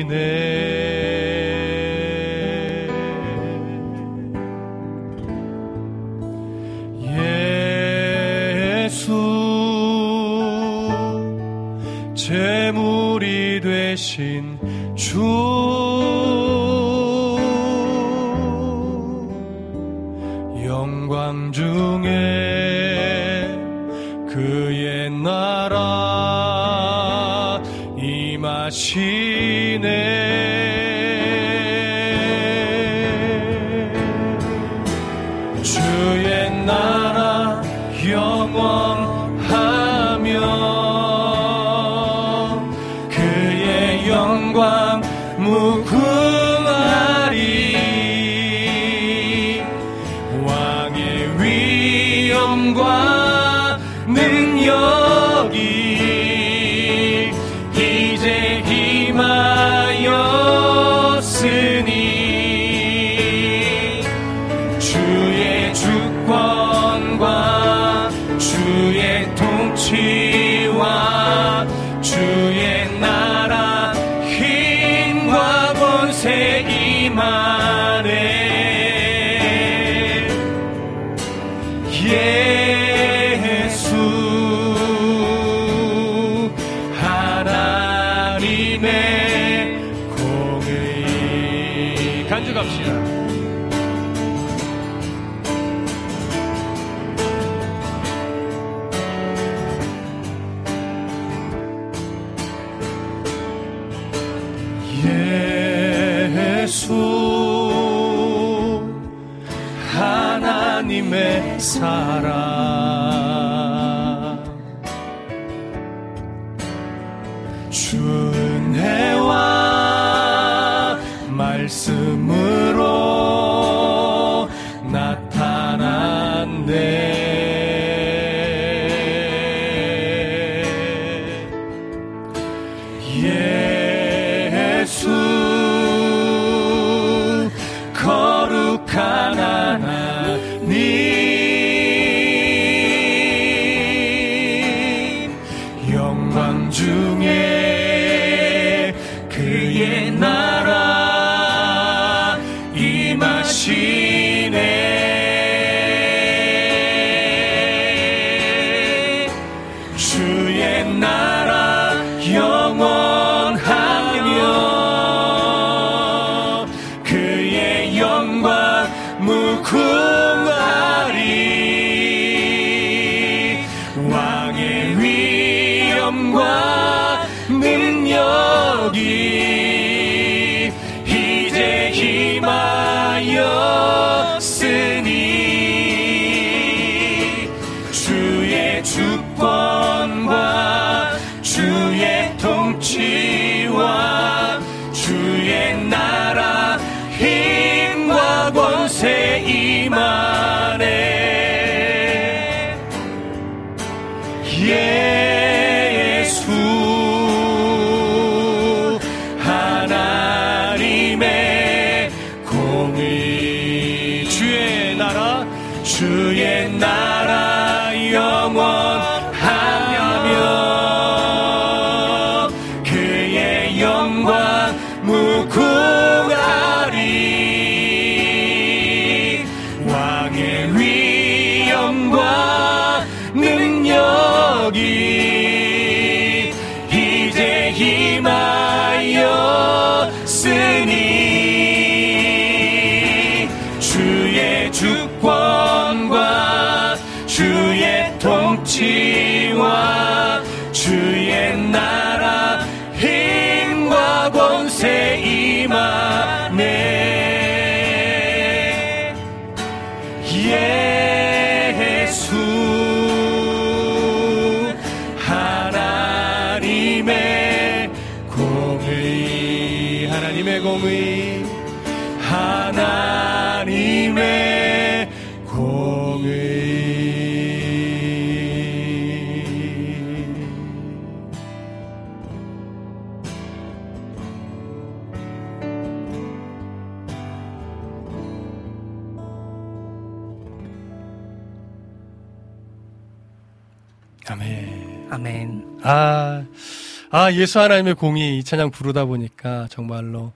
아, 예수 하나님의 공의 이 찬양 부르다 보니까 정말로,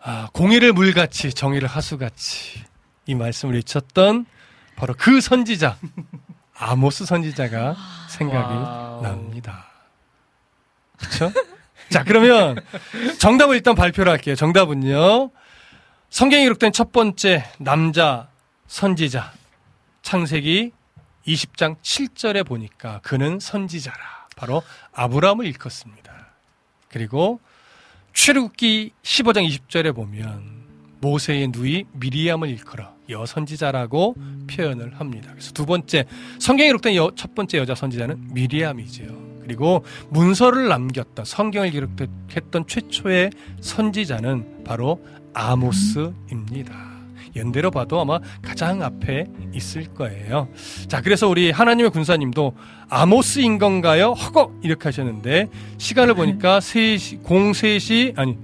아, 공의를 물같이 정의를 하수같이 이 말씀을 외쳤던 바로 그 선지자, 아모스 선지자가 생각이 wow. 납니다. 그쵸? 자, 그러면 정답을 일단 발표를 할게요. 정답은요. 성경에 기록된 첫 번째 남자 선지자, 창세기 20장 7절에 보니까 그는 선지자라. 바로 아브라함을 일컫습니다. 그리고 출애굽기 15장 20절에 보면 모세의 누이 미리암을 일컬어 여선지자라고 표현을 합니다. 그래서 두 번째 성경에 기록된 여- 첫 번째 여자 선지자는 미리암이지요. 그리고 문서를 남겼던 성경을 기록했던 최초의 선지자는 바로 아모스입니다. 연대로 봐도 아마 가장 앞에 있을 거예요. 자, 그래서 우리 하나님의 군사님도 아모스인 건가요? 허거! 이렇게 하셨는데, 시간을 보니까 3시, 03시, 아니,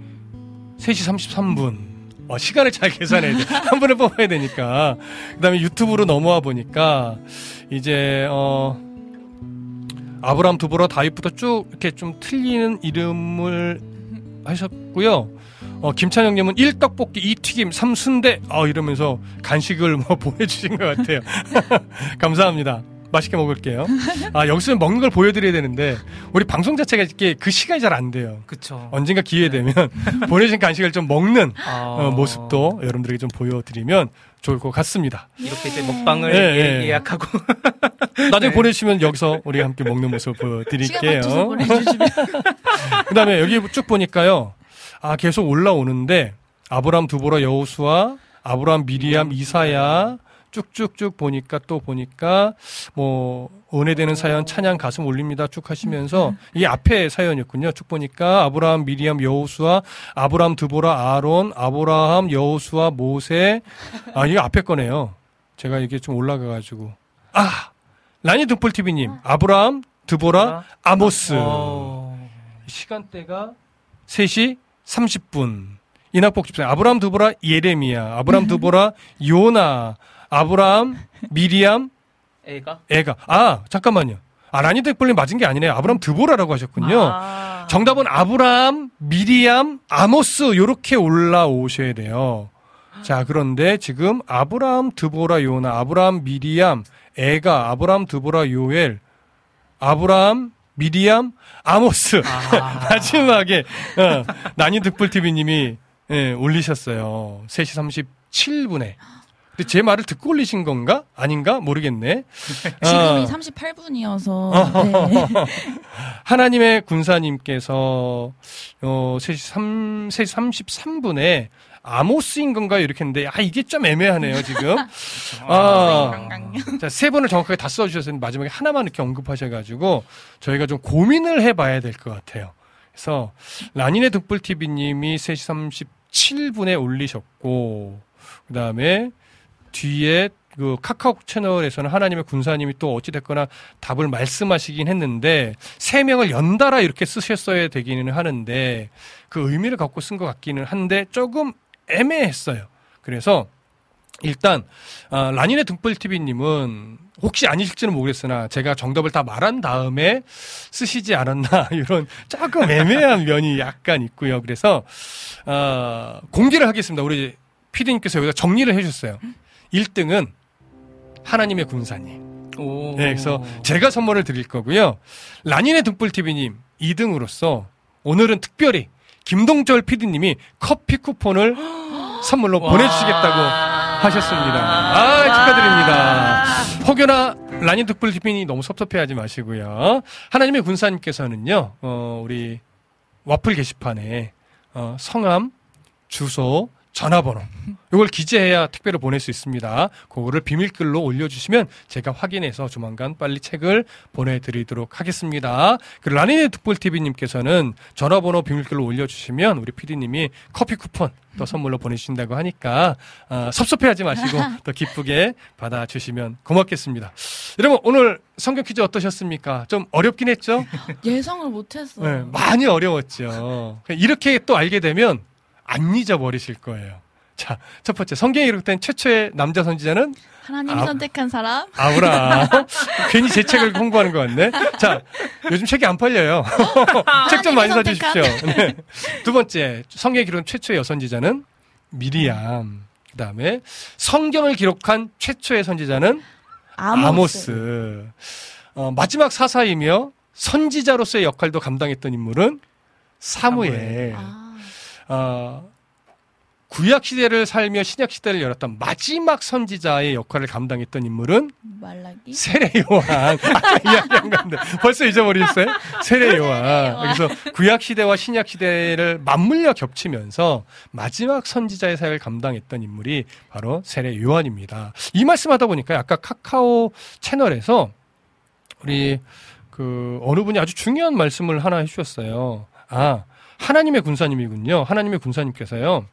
3시 33분. 어, 시간을 잘 계산해야 돼. 한 분을 뽑아야 되니까. 그 다음에 유튜브로 넘어와 보니까, 이제, 어, 아브람, 두보라, 다윗부터 쭉 이렇게 좀 틀리는 이름을 하셨고요. 어, 김찬영님은 1떡볶이, 2튀김, 3순대, 어, 이러면서 간식을 뭐 보내주신 것 같아요. 감사합니다. 맛있게 먹을게요. 아, 여기서 먹는 걸 보여드려야 되는데, 우리 방송 자체가 이렇게 그 시간이 잘 안 돼요. 그쵸. 언젠가 기회 되면 보내주신 간식을 좀 먹는 아, 어, 모습도 여러분들에게 좀 보여드리면 좋을 것 같습니다. 이렇게 이제 먹방을 예, 예, 예. 예약하고 나중에 네. 보내주시면 여기서 우리가 함께 먹는 모습을 보여드릴게요. 그 다음에 여기 쭉 보니까요. 아, 계속 올라오는데, 아브람, 두보라, 여호수아, 아브람, 미리암, 이사야, 쭉쭉쭉 보니까 또 보니까, 뭐, 은혜되는 사연, 찬양 가슴 올립니다. 쭉 하시면서, 이게 앞에 사연이었군요. 쭉 보니까, 아브람, 미리암, 여호수아, 아브람, 두보라, 아론, 아브라함, 여호수아, 모세, 아, 이게 앞에 거네요. 제가 이게 좀 올라가 가지고. 아! 라니 등불TV님, 아브람, 드보라, 아모스. 어, 시간대가 3시 30분. 이낙복 집사 아브라함 두보라 예레미야, 아브라함 두보라 요나, 아브라함 미리암 애가 애가. 아 잠깐만요. 아 라니 덱블님 맞은 게 아니네요. 아브라함 드보라라고 하셨군요. 아. 정답은 아브라함, 미리암, 아모스 요렇게 올라오셔야 돼요. 자, 그런데 지금 아브라함, 드보라, 요나, 아브라함, 미리암, 애가, 아브라함, 드보라, 요엘, 아브라함, 미리암, 아모스. 아. 마지막에 어, 난이 득불 TV님이 예, 올리셨어요. 3시 37분에. 근데 제 말을 듣고 올리신 건가? 아닌가? 모르겠네. 지금이 어. 38분이어서 네. 하나님의 군사님께서 어 3시 3 3시 33분에 아모스인 건가요? 이렇게 했는데 아 이게 좀 애매하네요 지금. 아, 자, 세 번을 정확하게 다 써주셔서 마지막에 하나만 이렇게 언급하셔가지고 저희가 좀 고민을 해봐야 될 것 같아요. 그래서 라니네 득불 TV님이 3시 37분에 올리셨고 그 다음에 뒤에 그 카카오 채널에서는 하나님의 군사님이 또 어찌됐거나 답을 말씀하시긴 했는데 세 명을 연달아 이렇게 쓰셨어야 되기는 하는데 그 의미를 갖고 쓴 것 같기는 한데 조금 애매했어요. 그래서 일단 아, 라니네 등불 TV님은 혹시 아니실지는 모르겠으나 제가 정답을 다 말한 다음에 쓰시지 않았나 이런 조금 애매한 면이 약간 있고요. 그래서 아, 공개를 하겠습니다. 우리 PD님께서 여기다 정리를 해주셨어요. 1등은 하나님의 군사님. 오. 네, 그래서 제가 선물을 드릴 거고요. 라니네 등불TV님 2등으로서 오늘은 특별히 김동철 PD님이 커피 쿠폰을 선물로 보내주시겠다고 하셨습니다. 아, 축하드립니다. 혹여나 라니 등불TV님 너무 섭섭해하지 마시고요. 하나님의 군사님께서는요, 어, 우리 와플 게시판에 어, 성함, 주소, 전화번호 이걸 기재해야 택배로 보낼 수 있습니다. 그거를 비밀글로 올려주시면 제가 확인해서 조만간 빨리 책을 보내드리도록 하겠습니다. 그리고 라니네 득볼TV님께서는 전화번호 비밀글로 올려주시면 우리 PD님이 커피 쿠폰 또 선물로 보내주신다고 하니까 아, 섭섭해하지 마시고 더 기쁘게 받아주시면 고맙겠습니다. 여러분 오늘 성경 퀴즈 어떠셨습니까? 좀 어렵긴 했죠? 예상을 못했어요. 네, 많이 어려웠죠. 이렇게 또 알게 되면 안 잊어버리실 거예요. 자, 첫 번째 성경에 기록된 최초의 남자 선지자는 하나님이 아- 선택한 사람? 아브라함. 괜히 제 책을 홍보하는 것 같네. 자, 요즘 책이 안 팔려요. 책 좀 많이 하나님이 사주십시오. 네. 두 번째, 성경에 기록된 최초의 여선지자는 미리암. 그 다음에 성경을 기록한 최초의 선지자는 아모스. 아모스. 어, 마지막 사사이며 선지자로서의 역할도 감당했던 인물은 사무엘. 아, 어, 구약 시대를 살며 신약 시대를 열었던 마지막 선지자의 역할을 감당했던 인물은 말라기? 세례 요한. 아까 이야기한 건데 벌써 잊어버리셨어요? 세례 요한. 그래서 구약 시대와 신약 시대를 맞물려 겹치면서 마지막 선지자의 사역을 감당했던 인물이 바로 세례 요한입니다. 이 말씀하다 보니까 아까 카카오 채널에서 우리 그 어느 분이 아주 중요한 말씀을 하나 해주셨어요. 아 하나님의 군사님이군요. 하나님의 군사님께서요.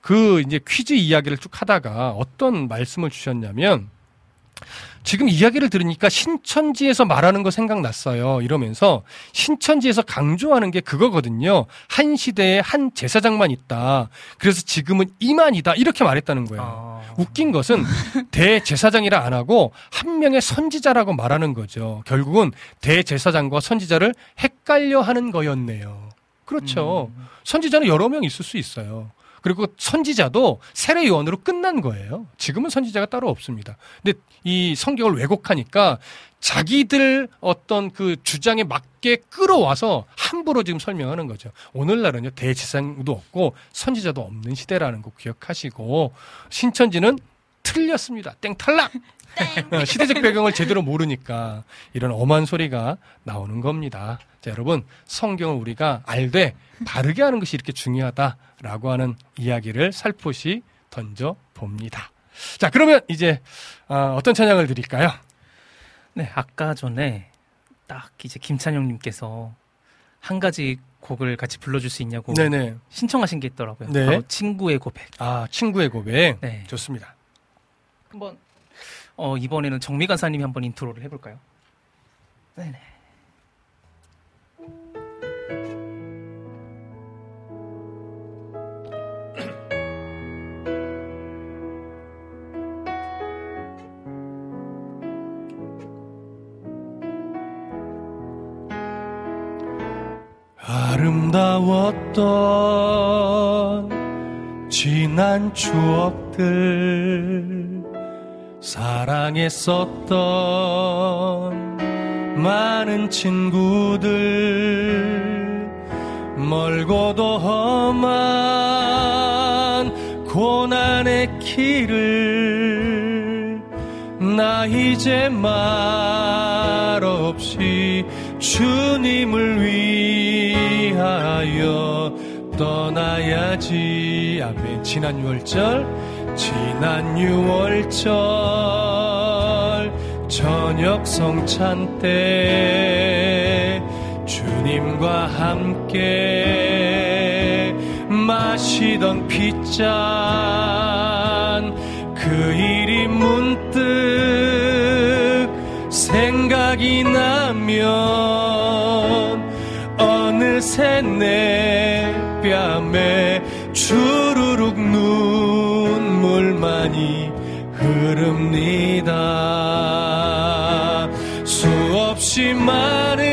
그 이제 퀴즈 이야기를 쭉 하다가 어떤 말씀을 주셨냐면 지금 이야기를 들으니까 신천지에서 말하는 거 생각났어요. 이러면서 신천지에서 강조하는 게 그거거든요. 한 시대에 한 제사장만 있다. 그래서 지금은 이만이다. 이렇게 말했다는 거예요. 아. 웃긴 것은 대제사장이라 안 하고 한 명의 선지자라고 말하는 거죠. 결국은 대제사장과 선지자를 헷갈려 하는 거였네요. 그렇죠. 선지자는 여러 명 있을 수 있어요. 그리고 선지자도 세례 요한으로 끝난 거예요. 지금은 선지자가 따로 없습니다. 근데 이 성경을 왜곡하니까 자기들 어떤 그 주장에 맞게 끌어와서 함부로 지금 설명하는 거죠. 오늘날은요 대지상도 없고 선지자도 없는 시대라는 거 기억하시고 신천지는 틀렸습니다. 땡 탈락. 어, 시대적 배경을 제대로 모르니까 이런 엄한 소리가 나오는 겁니다. 자, 여러분 성경을 우리가 알되 바르게 하는 것이 이렇게 중요하다라고 하는 이야기를 살포시 던져 봅니다. 자, 그러면 이제 어, 어떤 찬양을 드릴까요? 네, 아까 전에 딱 이제 김찬영님께서 한 가지 곡을 같이 불러줄 수 있냐고 네네. 신청하신 게 있더라고요. 네. 바로 친구의 고백. 아, 친구의 고백. 네. 좋습니다. 한번 어, 이번에는 정미 간사님이 한번 인트로를 해볼까요? 네네. 아름다웠던 지난 추억들 사랑했었던 많은 친구들 멀고도 험한 고난의 길을 나 이제 말없이 주님을 위 하여 떠나야지. 아멘. 지난 6월절 지난 6월절 저녁 성찬 때 주님과 함께 마시던 핏잔 그 일이 문득 생각이 나면 어느새 내 뺨에 주르륵 눈물만이 흐릅니다. 수없이 많은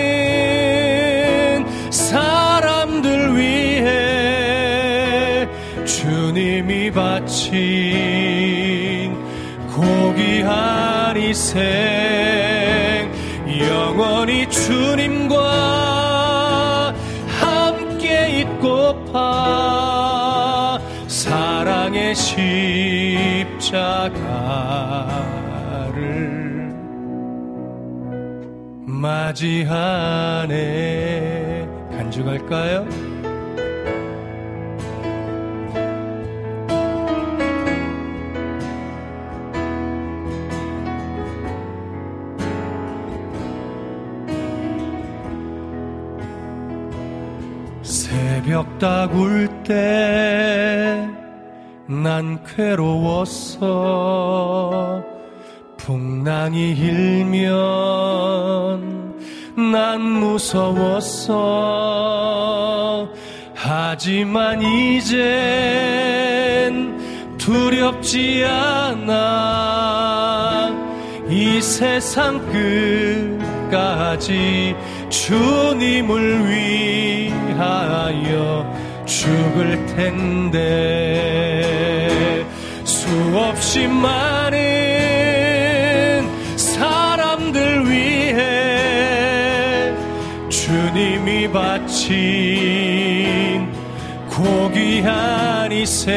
사람들 위해 주님이 바친 고귀한 희생 영원히 주님 십자가를 맞이하네 간주갈까요? 새벽 다굴 때 난 괴로웠어. 풍랑이 일면 난 무서웠어. 하지만 이젠 두렵지 않아. 이 세상 끝까지 주님을 위하여 죽을 텐데 수없이 많은 사람들 위해 주님이 바친 고귀한 희생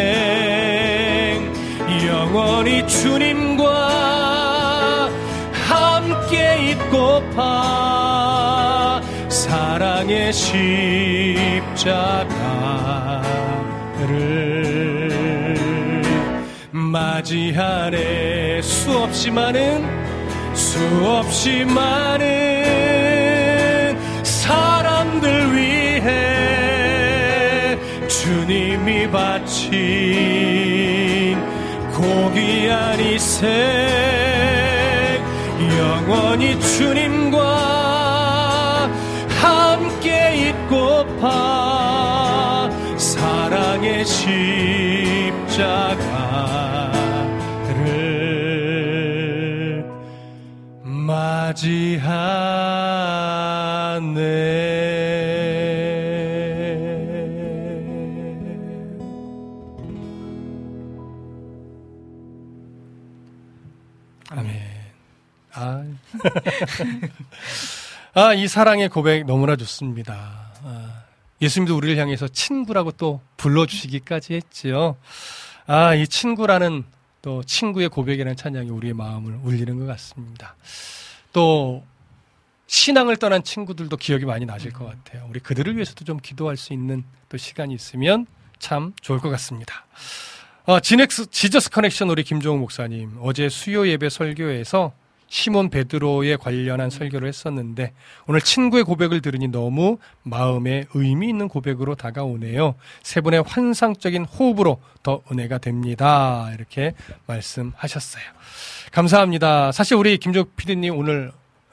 영원히 주님과 함께 있고파 십자가를 맞이하네. 수없이 많은 수없이 많은 사람들 위해 주님이 바친 고귀한 희생 영원히 주님 있고파 사랑의 십자가를 맞이하네 아멘. 아, 아, 이 사랑의 고백 너무나 좋습니다. 아, 예수님도 우리를 향해서 친구라고 또 불러주시기까지 했지요. 아, 이 친구라는 또 친구의 고백이라는 찬양이 우리의 마음을 울리는 것 같습니다. 또 신앙을 떠난 친구들도 기억이 많이 나실 것 같아요. 우리 그들을 위해서도 좀 기도할 수 있는 또 시간이 있으면 참 좋을 것 같습니다. 어, 지넥스 지저스 커넥션 우리 김종욱 목사님 어제 수요 예배 설교에서 시몬 베드로에 관련한 설교를 했었는데 오늘 친구의 고백을 들으니 너무 마음에 의미 있는 고백으로 다가오네요. 세 분의 환상적인 호흡으로 더 은혜가 됩니다. 이렇게 말씀하셨어요. 감사합니다. 사실 우리 김종 PD님 오늘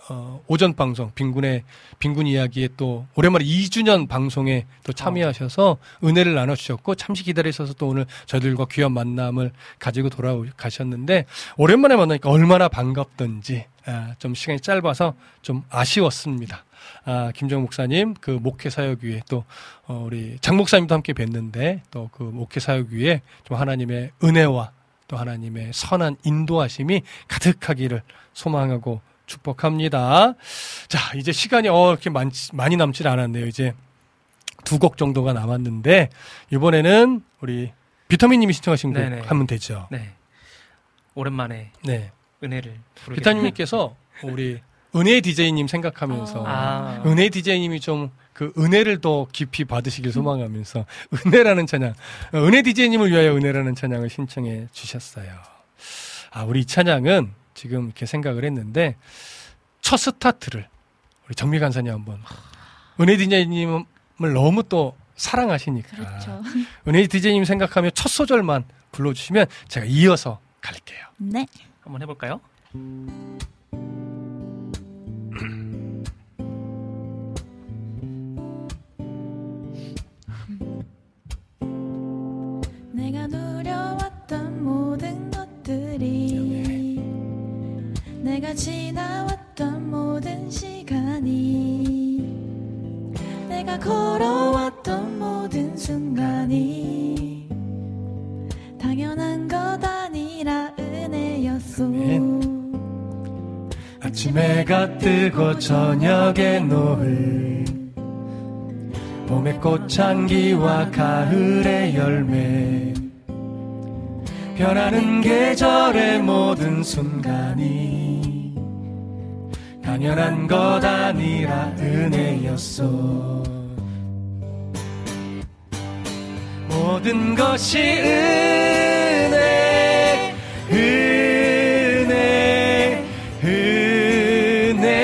어, 오전 방송 빈군의 빈군 이야기에 또 오랜만에 2주년 방송에 또 참여하셔서 은혜를 나눠주셨고 잠시 기다리셔서 또 오늘 저희들과 귀한 만남을 가지고 돌아가셨는데 오랜만에 만나니까 얼마나 반갑던지 아, 좀 시간이 짧아서 좀 아쉬웠습니다. 아, 김정 목사님 그 목회 사역 위에 또 어, 우리 장 목사님도 함께 뵀는데 또 그 목회 사역 위에 좀 하나님의 은혜와 또 하나님의 선한 인도하심이 가득하기를 소망하고 축복합니다. 자, 이제 시간이 어, 이렇게 많, 많이 남질 않았네요. 이제 두 곡 정도가 남았는데, 이번에는 우리 비타민님이 신청하신 곡 네네. 하면 되죠. 네. 오랜만에 네. 은혜를 부르게 비타민님께서 우리 은혜 DJ님 생각하면서, 아. 은혜 DJ님이 좀 그 은혜를 더 깊이 받으시길 소망하면서, 은혜라는 찬양, 어, 은혜 DJ님을 위하여 은혜라는 찬양을 신청해 주셨어요. 아, 우리 이 찬양은 지금 이렇게 생각을 했는데, 첫 스타트를 우리 정미 간사님 한번 은혜 디제이님을 너무 또 사랑하시니까 그렇죠. 은혜 디제이님 생각하면 첫 소절만 불러주시면 제가 이어서 갈게요. 네. 한번 해볼까요? 내가 지나왔던 모든 시간이 내가 걸어왔던 모든 순간이 당연한 것 아니라 은혜였소. 아침 해가 뜨고 저녁에 노을 봄의 꽃향기와 가을의 열매 변하는 계절의 모든 순간이 당연한 것 아니라 은혜였어 모든 것이 은혜 은혜 은혜.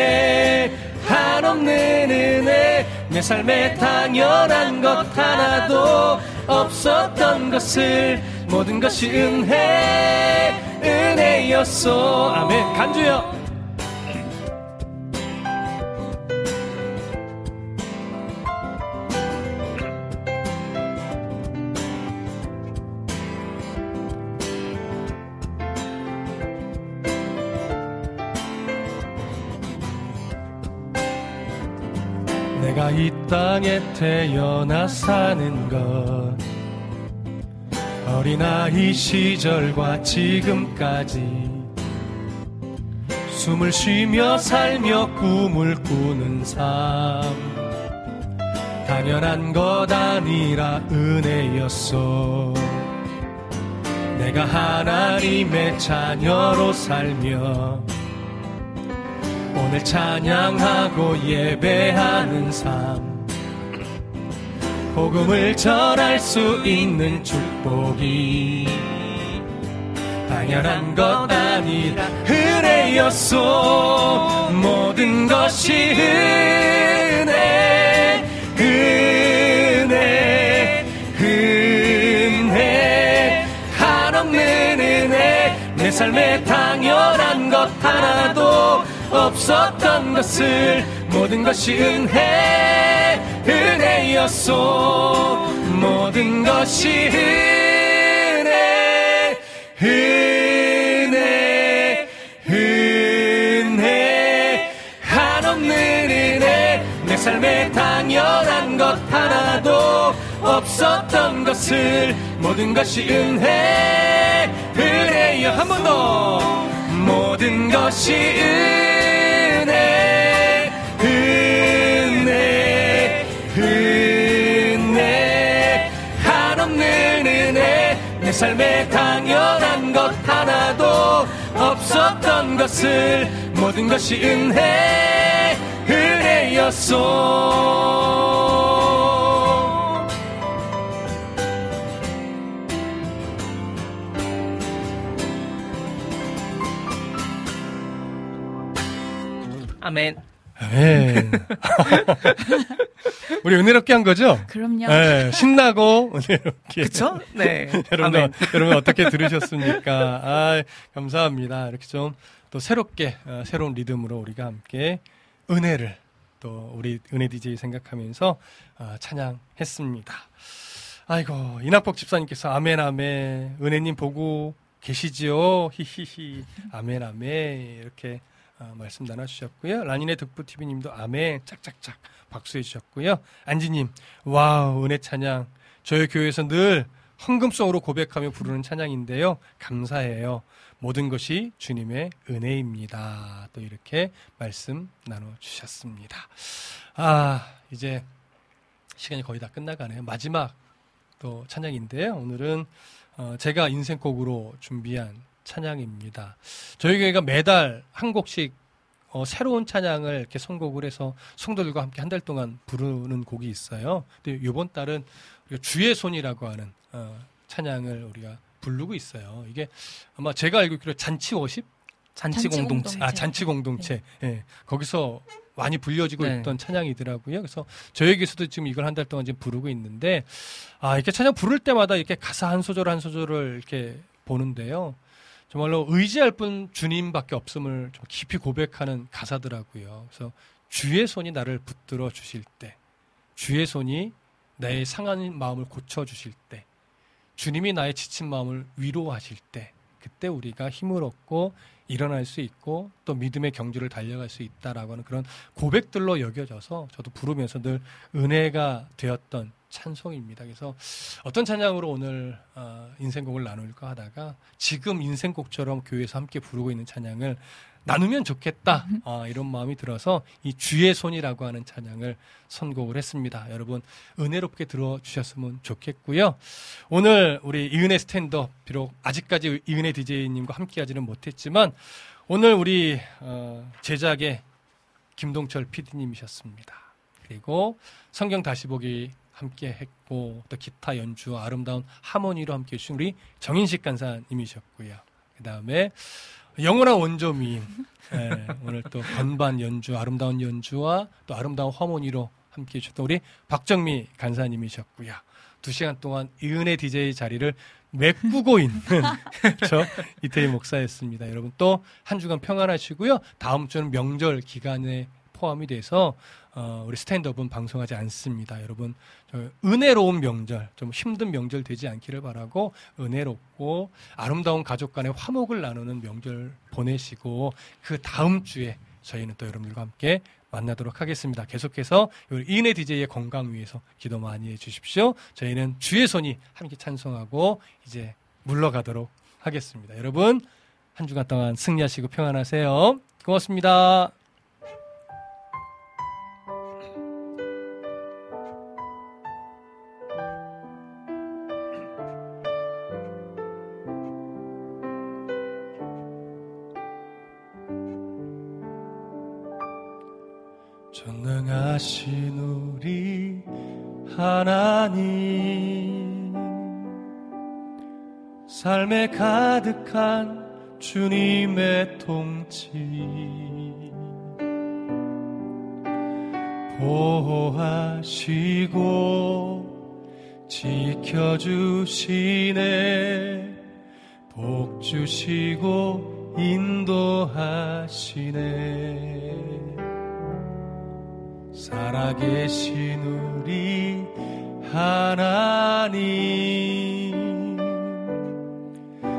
한없는 은혜 내 삶에 당연한 것 하나도 없었던 것을 모든 것이 은혜 은혜였어 아멘. 간주요 땅에 태어나 사는 것. 어린아이 시절과 지금까지 숨을 쉬며 살며 꿈을 꾸는 삶. 당연한 것 아니라 은혜였어 내가 하나님의 자녀로 살며 오늘 찬양하고 예배하는 삶 복음을 전할 수 있는 축복이 당연한 것 아니라 은혜였소. 모든 것이 은혜 은혜 은혜. 한없는 은혜 내 삶에 당연한 것 하나도 없었던 것을 모든 것이 은혜 은혜였소. 모든 것이 은혜 은혜 은혜. 한없는 은혜 내 삶에 당연한 것 하나도 없었던 것을 모든 것이 은혜 은혜여. 한 번 더. 모든 것이 은혜 은혜 한없는 은혜 내 삶에 당연한 것 하나도 없었던 것을 모든 것이 은혜 은혜였소 아멘. 아멘. 우리 은혜롭게 한 거죠? 그럼요. 네, 신나고 은혜롭게. 그쵸? 네. 여러분. 여러분 어떻게 들으셨습니까? 아, 감사합니다. 이렇게 좀 또 새롭게, 어, 새로운 리듬으로 우리가 함께 은혜를 또 우리 은혜 DJ 생각하면서 어, 찬양했습니다. 아이고, 이낙복 집사님께서 아멘, 아멘. 은혜님 보고 계시지요? 히히히. 아멘, 아멘. 이렇게 어, 말씀 나눠주셨고요. 라니네 득부TV님도 아멘. 짝짝짝 박수해 주셨고요. 안지님, wow, 은혜 찬양. 저희 교회에서 늘 헌금송으로 고백하며 부르는 찬양인데요. 감사해요. 모든 것이 주님의 은혜입니다. 또 이렇게 말씀 나눠주셨습니다. 아, 이제 시간이 거의 다 끝나가네요. 마지막 또 찬양인데요. 오늘은 어, 제가 인생곡으로 준비한 찬양입니다. 저희 교회가 매달 한 곡씩 어, 새로운 찬양을 이렇게 선곡을 해서 성도들과 함께 한 달 동안 부르는 곡이 있어요. 근데 이번 달은 우리가 주의 손이라고 하는 어, 찬양을 우리가 부르고 있어요. 이게 아마 제가 알고 있기로 잔치 워십 잔치 공동체. 아 잔치 공동체. 예. 거기서 많이 불려지고 네. 있던 찬양이더라고요. 그래서 저에게서도 지금 이걸 한 달 동안 지금 부르고 있는데 아 이렇게 찬양 부를 때마다 이렇게 가사 한 소절 한 소절을 이렇게 보는데요. 정말로 의지할 분 주님밖에 없음을 좀 깊이 고백하는 가사더라고요. 그래서 주의 손이 나를 붙들어 주실 때, 주의 손이 나의 상한 마음을 고쳐 주실 때, 주님이 나의 지친 마음을 위로하실 때, 그때 우리가 힘을 얻고 일어날 수 있고 또 믿음의 경주를 달려갈 수 있다라고 하는 그런 고백들로 여겨져서 저도 부르면서 늘 은혜가 되었던 찬송입니다. 그래서 어떤 찬양으로 오늘 어, 인생곡을 나눌까 하다가 지금 인생곡처럼 교회에서 함께 부르고 있는 찬양을 나누면 좋겠다 아, 이런 마음이 들어서 이 주의 손이라고 하는 찬양을 선곡을 했습니다. 여러분 은혜롭게 들어주셨으면 좋겠고요. 오늘 우리 이은혜 스탠드업 비록 아직까지 이은혜 DJ님과 함께하지는 못했지만 오늘 우리 어, 제작의 김동철 PD님이셨습니다. 그리고 성경 다시 보기 함께 했고 또 기타 연주 아름다운 하모니로 함께 해주신 우리 정인식 간사님이셨고요. 그 다음에 영원한 원조미인 예, 오늘 또 건반 연주 아름다운 연주와 또 아름다운 하모니로 함께 해주셨던 우리 박정미 간사님이셨고요. 두 시간 동안 이은혜 DJ 자리를 메꾸고 있는 저 이태희 목사였습니다. 여러분 또 한 주간 평안하시고요. 다음 주는 명절 기간에 포함이 돼서 어, 우리 스탠드업은 방송하지 않습니다. 여러분 저 은혜로운 명절, 좀 힘든 명절 되지 않기를 바라고 은혜롭고 아름다운 가족 간의 화목을 나누는 명절 보내시고 그 다음 주에 저희는 또 여러분들과 함께 만나도록 하겠습니다. 계속해서 이은혜 DJ의 건강 위해서 기도 많이 해주십시오. 저희는 주의 손이 함께 찬송하고 이제 물러가도록 하겠습니다. 여러분 한 주간 동안 승리하시고 평안하세요. 고맙습니다. 전능하신 우리 하나님. 삶에 가득한 주님의 통치. 보호하시고 지켜주시네. 복 주시고 인도하시네 살아계신 우리 하나님.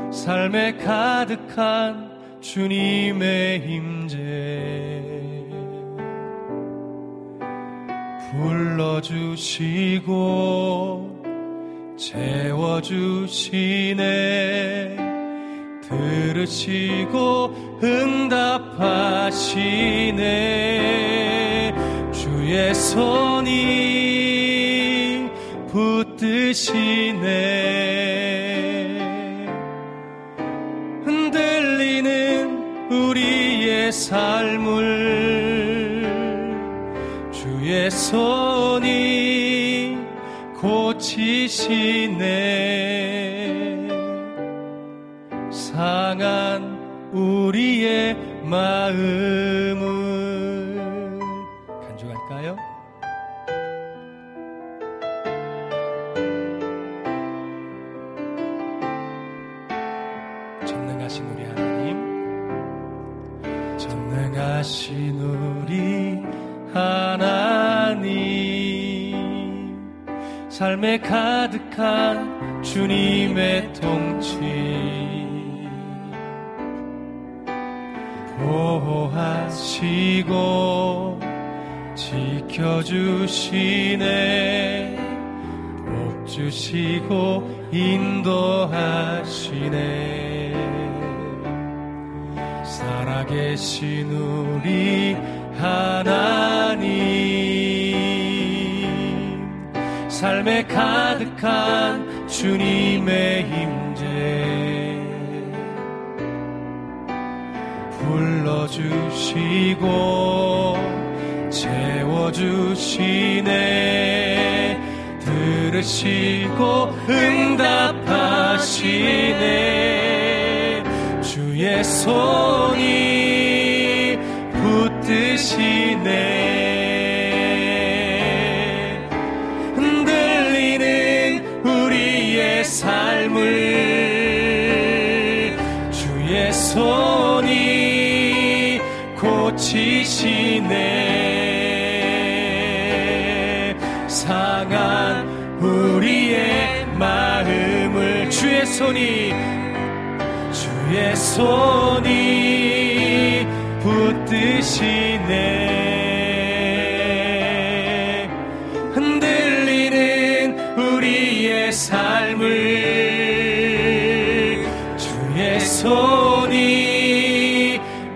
삶에 가득한 주님의 임재. 불러주시고 채워주시네. 들으시고 응답하시네 주의 손이 붙드시네. 흔들리는 우리의 삶을 주의 손이 고치시네. 상한 우리의 마음을 삶에 가득한 주님의 통치. 보호하시고 지켜주시네. 복 주시고 인도하시네. 살아계신 우리 하나님 삶에 가득한 주님의 임재. 불러주시고 채워주시네. 들으시고 응답하시네. 주의 손이 붙드시네 고치시네 상한 우리의 마음을 주의 손이 주의 손이 붙드시네. 흔들리는 우리의 삶을 주의 손이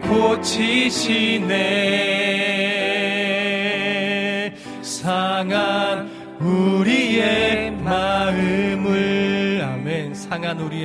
고치시네 상한 우리의